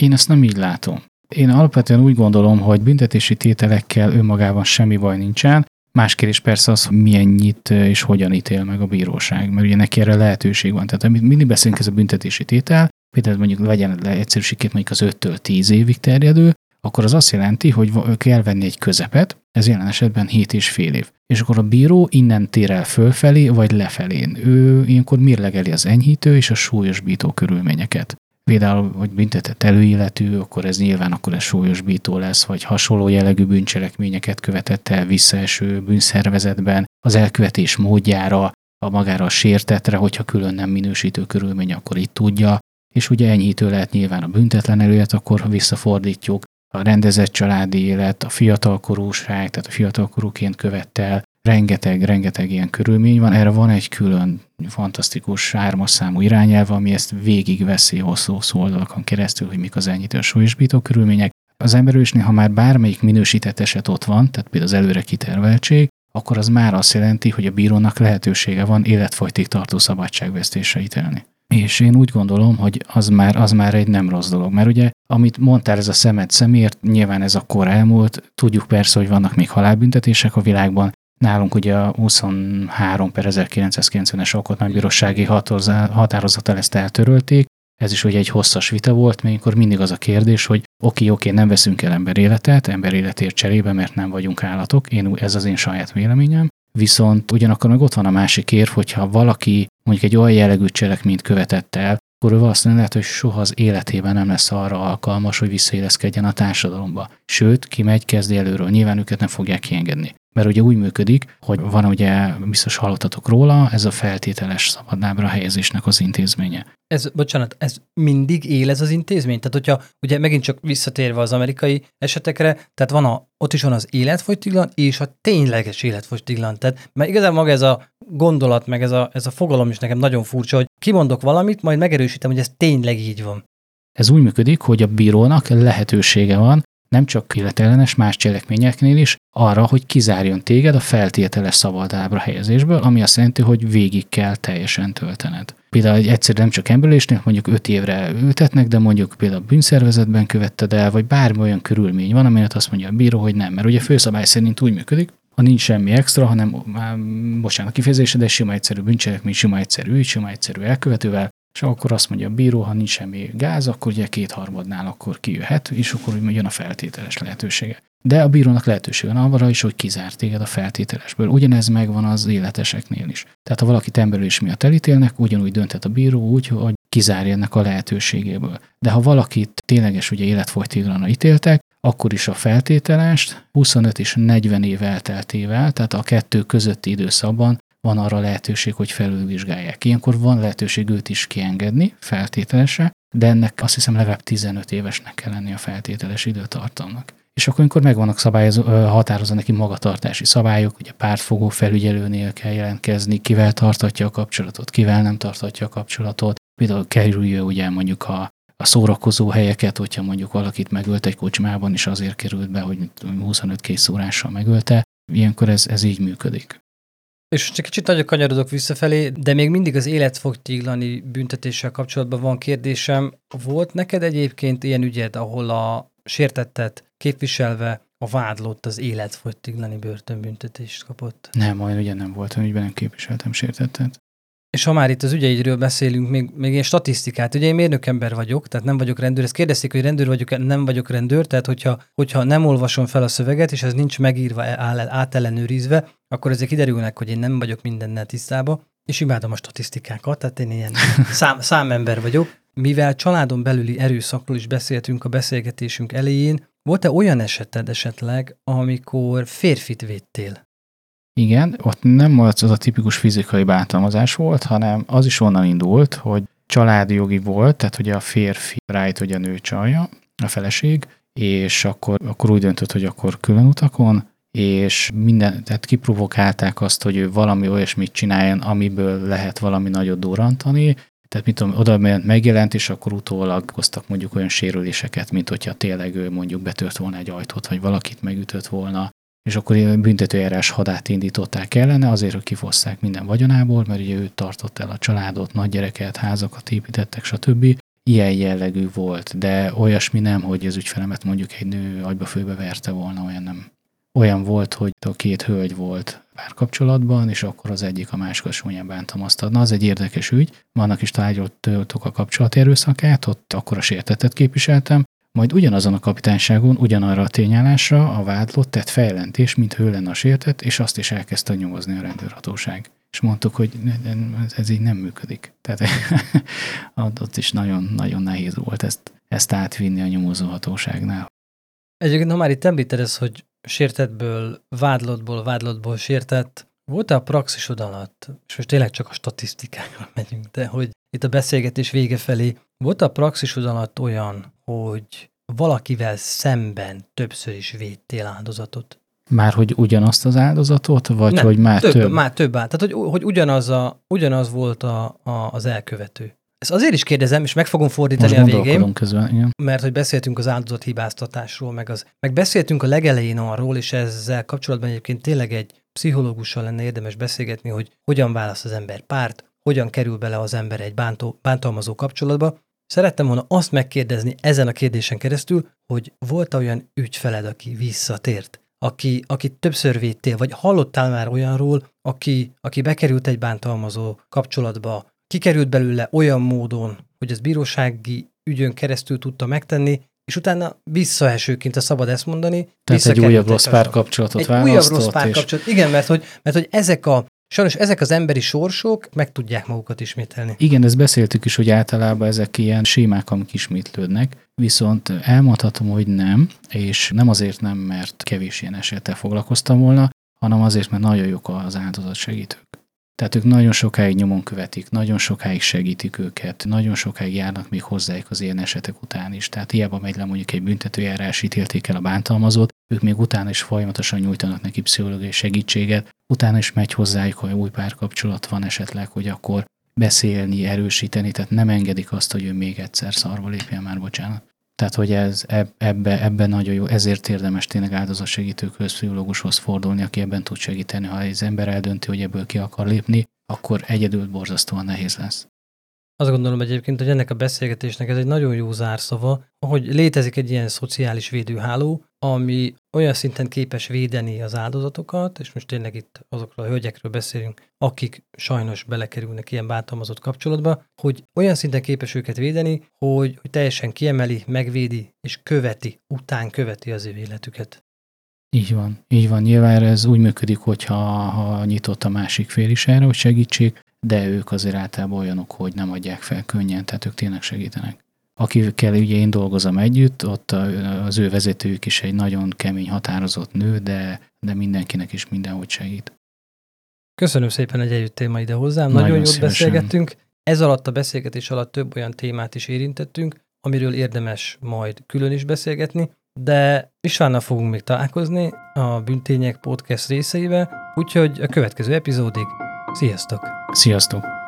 Én ezt nem így látom. Én alapvetően úgy gondolom, hogy büntetési tételekkel önmagában semmi baj nincsen. Más kérdés persze az, hogy milyennyit eh, és hogyan ítél meg a bíróság, mert ugye neki erre lehetőség van. Tehát amit mindig beszélünk, ez a büntetési tétel, például mondjuk legyen le egyszerűségét mondjuk az 5-től 10 évig terjedő, akkor az azt jelenti, hogy kell venni egy közepet, ez jelen esetben 7 és fél év. És akkor a bíró innen tér el fölfelé vagy lefelé. Ő ilyenkor mérlegeli az enyhítő és a súlyosbító körülményeket. például, hogy büntetett előéletű, akkor ez nyilván akkor ez súlyosbító lesz, vagy hasonló jellegű bűncselekményeket követett el visszaeső bűnszervezetben, az elkövetés módjára, a magára a sértetre, hogyha külön nem minősítő körülmény, akkor itt tudja, és ugye enyhítő lehet nyilván a büntetlen előélet, akkor visszafordítjuk, a rendezett családi élet, a fiatalkorúság, tehát a fiatalkorúként követte el, rengeteg, rengeteg ilyen körülmény van. Erre van egy külön fantasztikus hármas számú irányelv, ami ezt végigveszi hosszú oldalakon keresztül, hogy mik az enyhítő súlyosbító körülmények. Az emberősnél, ha már bármelyik minősített eset ott van, tehát például az előre kiterveltség, akkor az már azt jelenti, hogy a bírónak lehetősége van életfogytig tartó szabadságvesztésre ítélni. És én úgy gondolom, hogy az már, az már egy nem rossz dolog, mert ugye, amit mondtál, ez a szemet szemért, nyilván ez akkor elmúlt, tudjuk persze, hogy vannak még halálbüntetések a világban, Nálunk ugye a 23 per 1990-es alkotmánybírósági határozattal ezt eltörölték, ez is ugye egy hosszas vita volt, akkor mindig az a kérdés, hogy oké, oké, nem veszünk el ember életet, ember életért cserébe, mert nem vagyunk állatok, én, ez az én saját véleményem, viszont ugyanakkor meg ott van a másik érv, hogyha valaki mondjuk egy olyan jellegű cselekményt követett el, akkor ő valószínűleg lehet, hogy soha az életében nem lesz arra alkalmas, hogy visszaéleszkedjen a társadalomba. Sőt, kimegy, kezdi előről. Nyilván őket nem fogják kiengedni. Mert ugye úgy működik, hogy van ugye, biztos hallottatok róla, ez a feltételes szabadlábra helyezésnek az intézménye. Ez, bocsánat, ez mindig él ez az intézmény? Tehát, hogyha ugye megint csak visszatérve az amerikai esetekre, tehát van a, ott is van az életfogytiglan és a tényleges életfogytiglan. Tehát, mert igazából maga ez a gondolat, meg ez a, ez a fogalom is nekem nagyon furcsa, hogy kimondok valamit, majd megerősítem, hogy ez tényleg így van. Ez úgy működik, hogy a bírónak lehetősége van nem csak illetellenes más cselekményeknél is, arra, hogy kizárjon téged a feltételes szabadábra helyezésből, ami azt jelenti, hogy végig kell teljesen töltened. Például egy egyszer nem csak emberülésnél, mondjuk öt évre ültetnek, de mondjuk például bűnszervezetben követted el, vagy bármi olyan körülmény van, amelyet azt mondja a bíró, hogy nem. Mert ugye főszabály szerint úgy működik, ha nincs semmi extra, hanem, bocsánat, kifejezése, de sima egyszerű bűncselekmény, sima egyszerű sima egyszerű elkövetővel, és akkor azt mondja a bíró, ha nincs semmi gáz, akkor ugye kétharmadnál akkor kijöhet, és akkor úgy jön a feltételes lehetősége. De a bírónak lehetősége van arra is, hogy kizár téged a feltételesből. Ugyanez megvan az életeseknél is. Tehát ha valaki emberülés miatt elítélnek, ugyanúgy dönthet a bíró úgy, hogy kizárja ennek a lehetőségéből. De ha valakit tényleges ugye életfogytiglanra ítéltek, akkor is a feltételest 25 és 40 év elteltével, tehát a kettő közötti időszakban van arra lehetőség, hogy felülvizsgálják. Ilyenkor van lehetőség őt is kiengedni feltételesre, de ennek azt hiszem legalább 15 évesnek kell lenni a feltételes időtartamnak. És akkor, amikor megvannak szabályozó, határozva neki magatartási szabályok, ugye pártfogó felügyelőnél kell jelentkezni, kivel tartatja a kapcsolatot, kivel nem tartatja a kapcsolatot. Például kerülje ugye mondjuk a, a szórakozó helyeket, hogyha mondjuk valakit megölt egy kocsmában, és azért került be, hogy 25 készúrással megölte. Ilyenkor ez, ez így működik. És csak kicsit nagyon kanyarodok visszafelé, de még mindig az életfogtiglani büntetéssel kapcsolatban van kérdésem. Volt neked egyébként ilyen ügyed, ahol a sértettet képviselve a vádlott az életfogytiglani börtönbüntetést kapott? Nem, olyan ugye nem volt, ügyben nem képviseltem sértettet. És ha már itt az ügyeidről beszélünk, még, még ilyen statisztikát, ugye én mérnökember vagyok, tehát nem vagyok rendőr, ezt kérdezték, hogy rendőr vagyok, nem vagyok rendőr, tehát hogyha, hogyha nem olvasom fel a szöveget, és ez nincs megírva, áll, átellenőrizve, akkor ezek kiderülnek, hogy én nem vagyok mindennel tisztában, és imádom a statisztikákat, tehát én ilyen szám, számember vagyok. Mivel családon belüli erőszakról is beszéltünk a beszélgetésünk elején, volt-e olyan eseted esetleg, amikor férfit védtél? Igen, ott nem az, az a tipikus fizikai bántalmazás volt, hanem az is onnan indult, hogy családi jogi volt, tehát ugye a férfi rájt, hogy a nő csalja, a feleség, és akkor, akkor úgy döntött, hogy akkor külön utakon, és minden, tehát kiprovokálták azt, hogy ő valami olyasmit csináljon, amiből lehet valami nagyot durantani, tehát mit tudom, oda megjelent, és akkor utólag hoztak mondjuk olyan sérüléseket, mint hogyha tényleg ő mondjuk betört volna egy ajtót, vagy valakit megütött volna, és akkor büntetőjárás hadát indították ellene, azért, hogy kifosszák minden vagyonából, mert ugye ő tartott el a családot, nagy gyereket, házakat építettek, stb. Ilyen jellegű volt, de olyasmi nem, hogy az ügyfelemet mondjuk egy nő agyba főbe verte volna, olyan nem. Olyan volt, hogy a két hölgy volt párkapcsolatban, és akkor az egyik a másik súlyán bántalmazta. Na, az egy érdekes ügy, annak is tárgyaltuk a kapcsolati erőszakát, ott akkor a sértetet képviseltem, majd ugyanazon a kapitányságon, ugyanarra a tényállásra a vádlott tett feljelentés, mint ő lenne a sértett, és azt is elkezdte nyomozni a rendőrhatóság. és mondtuk, hogy ez így nem működik. Tehát ott is nagyon-nagyon nehéz volt ezt, ezt átvinni a nyomozóhatóságnál. Egyébként, ha már itt említed ez, hogy sértetből, vádlottból, vádlottból sértett, volt-e a praxisod alatt, és most tényleg csak a statisztikákra megyünk, de hogy itt a beszélgetés vége felé, volt a praxisod alatt olyan, hogy valakivel szemben többször is védtél áldozatot? Már hogy ugyanazt az áldozatot, vagy Nem, hogy már több? több? Már több áll. Tehát, hogy, hogy ugyanaz, a, ugyanaz volt a, a, az elkövető. Ezt azért is kérdezem, és meg fogom fordítani Most a végén, közben, igen. mert hogy beszéltünk az áldozathibáztatásról, meg, az, meg beszéltünk a legelején arról, és ezzel kapcsolatban egyébként tényleg egy pszichológussal lenne érdemes beszélgetni, hogy hogyan választ az ember párt, hogyan kerül bele az ember egy bántó, bántalmazó kapcsolatba. Szerettem volna azt megkérdezni ezen a kérdésen keresztül, hogy volt olyan ügyfeled, aki visszatért, aki, aki többször védtél, vagy hallottál már olyanról, aki, aki bekerült egy bántalmazó kapcsolatba, kikerült belőle olyan módon, hogy ez bírósági ügyön keresztül tudta megtenni, és utána visszaesőként, a szabad ezt mondani, Tehát egy újabb rossz párkapcsolatot egy választott. újabb rossz és- párkapcsolat. Igen, mert hogy, mert hogy ezek a, sajnos ezek az emberi sorsok meg tudják magukat ismételni. Igen, ezt beszéltük is, hogy általában ezek ilyen sémák, amik ismétlődnek, viszont elmondhatom, hogy nem, és nem azért nem, mert kevés ilyen esettel foglalkoztam volna, hanem azért, mert nagyon jók az áldozatsegítők. Tehát ők nagyon sokáig nyomon követik, nagyon sokáig segítik őket, nagyon sokáig járnak még hozzájuk az ilyen esetek után is. Tehát hiába megy le mondjuk egy büntetőjárás, ítélték el a bántalmazót, ők még utána is folyamatosan nyújtanak neki pszichológiai segítséget, utána is megy hozzájuk, ha új párkapcsolat van esetleg, hogy akkor beszélni, erősíteni, tehát nem engedik azt, hogy ő még egyszer szarba lépjen már, bocsánat. Tehát, hogy ez eb- ebbe, ebben nagyon jó, ezért érdemes tényleg áldozatsegítőkhöz, pszichológushoz fordulni, aki ebben tud segíteni. Ha az ember eldönti, hogy ebből ki akar lépni, akkor egyedül borzasztóan nehéz lesz. Azt gondolom egyébként, hogy ennek a beszélgetésnek ez egy nagyon jó zárszava, hogy létezik egy ilyen szociális védőháló, ami olyan szinten képes védeni az áldozatokat, és most tényleg itt azokról a hölgyekről beszélünk, akik sajnos belekerülnek ilyen bántalmazott kapcsolatba, hogy olyan szinten képes őket védeni, hogy, hogy teljesen kiemeli, megvédi, és követi, után követi az ő életüket. Így van, így van. Nyilván ez úgy működik, hogyha ha nyitott a másik fél is erre, hogy segítség, de ők azért általában olyanok, hogy nem adják fel könnyen, tehát ők tényleg segítenek. Akikkel ugye én dolgozom együtt, ott az ő vezetőjük is egy nagyon kemény, határozott nő, de, de mindenkinek is mindenhogy segít. Köszönöm szépen, hogy eljöttél ma ide hozzám. Nagyon Nagyon, jót beszélgettünk. Ez alatt a beszélgetés alatt több olyan témát is érintettünk, amiről érdemes majd külön is beszélgetni, de Istvánnal fogunk még találkozni a Büntények podcast részeibe, úgyhogy a következő epizódig sziasztok! Sziasztok!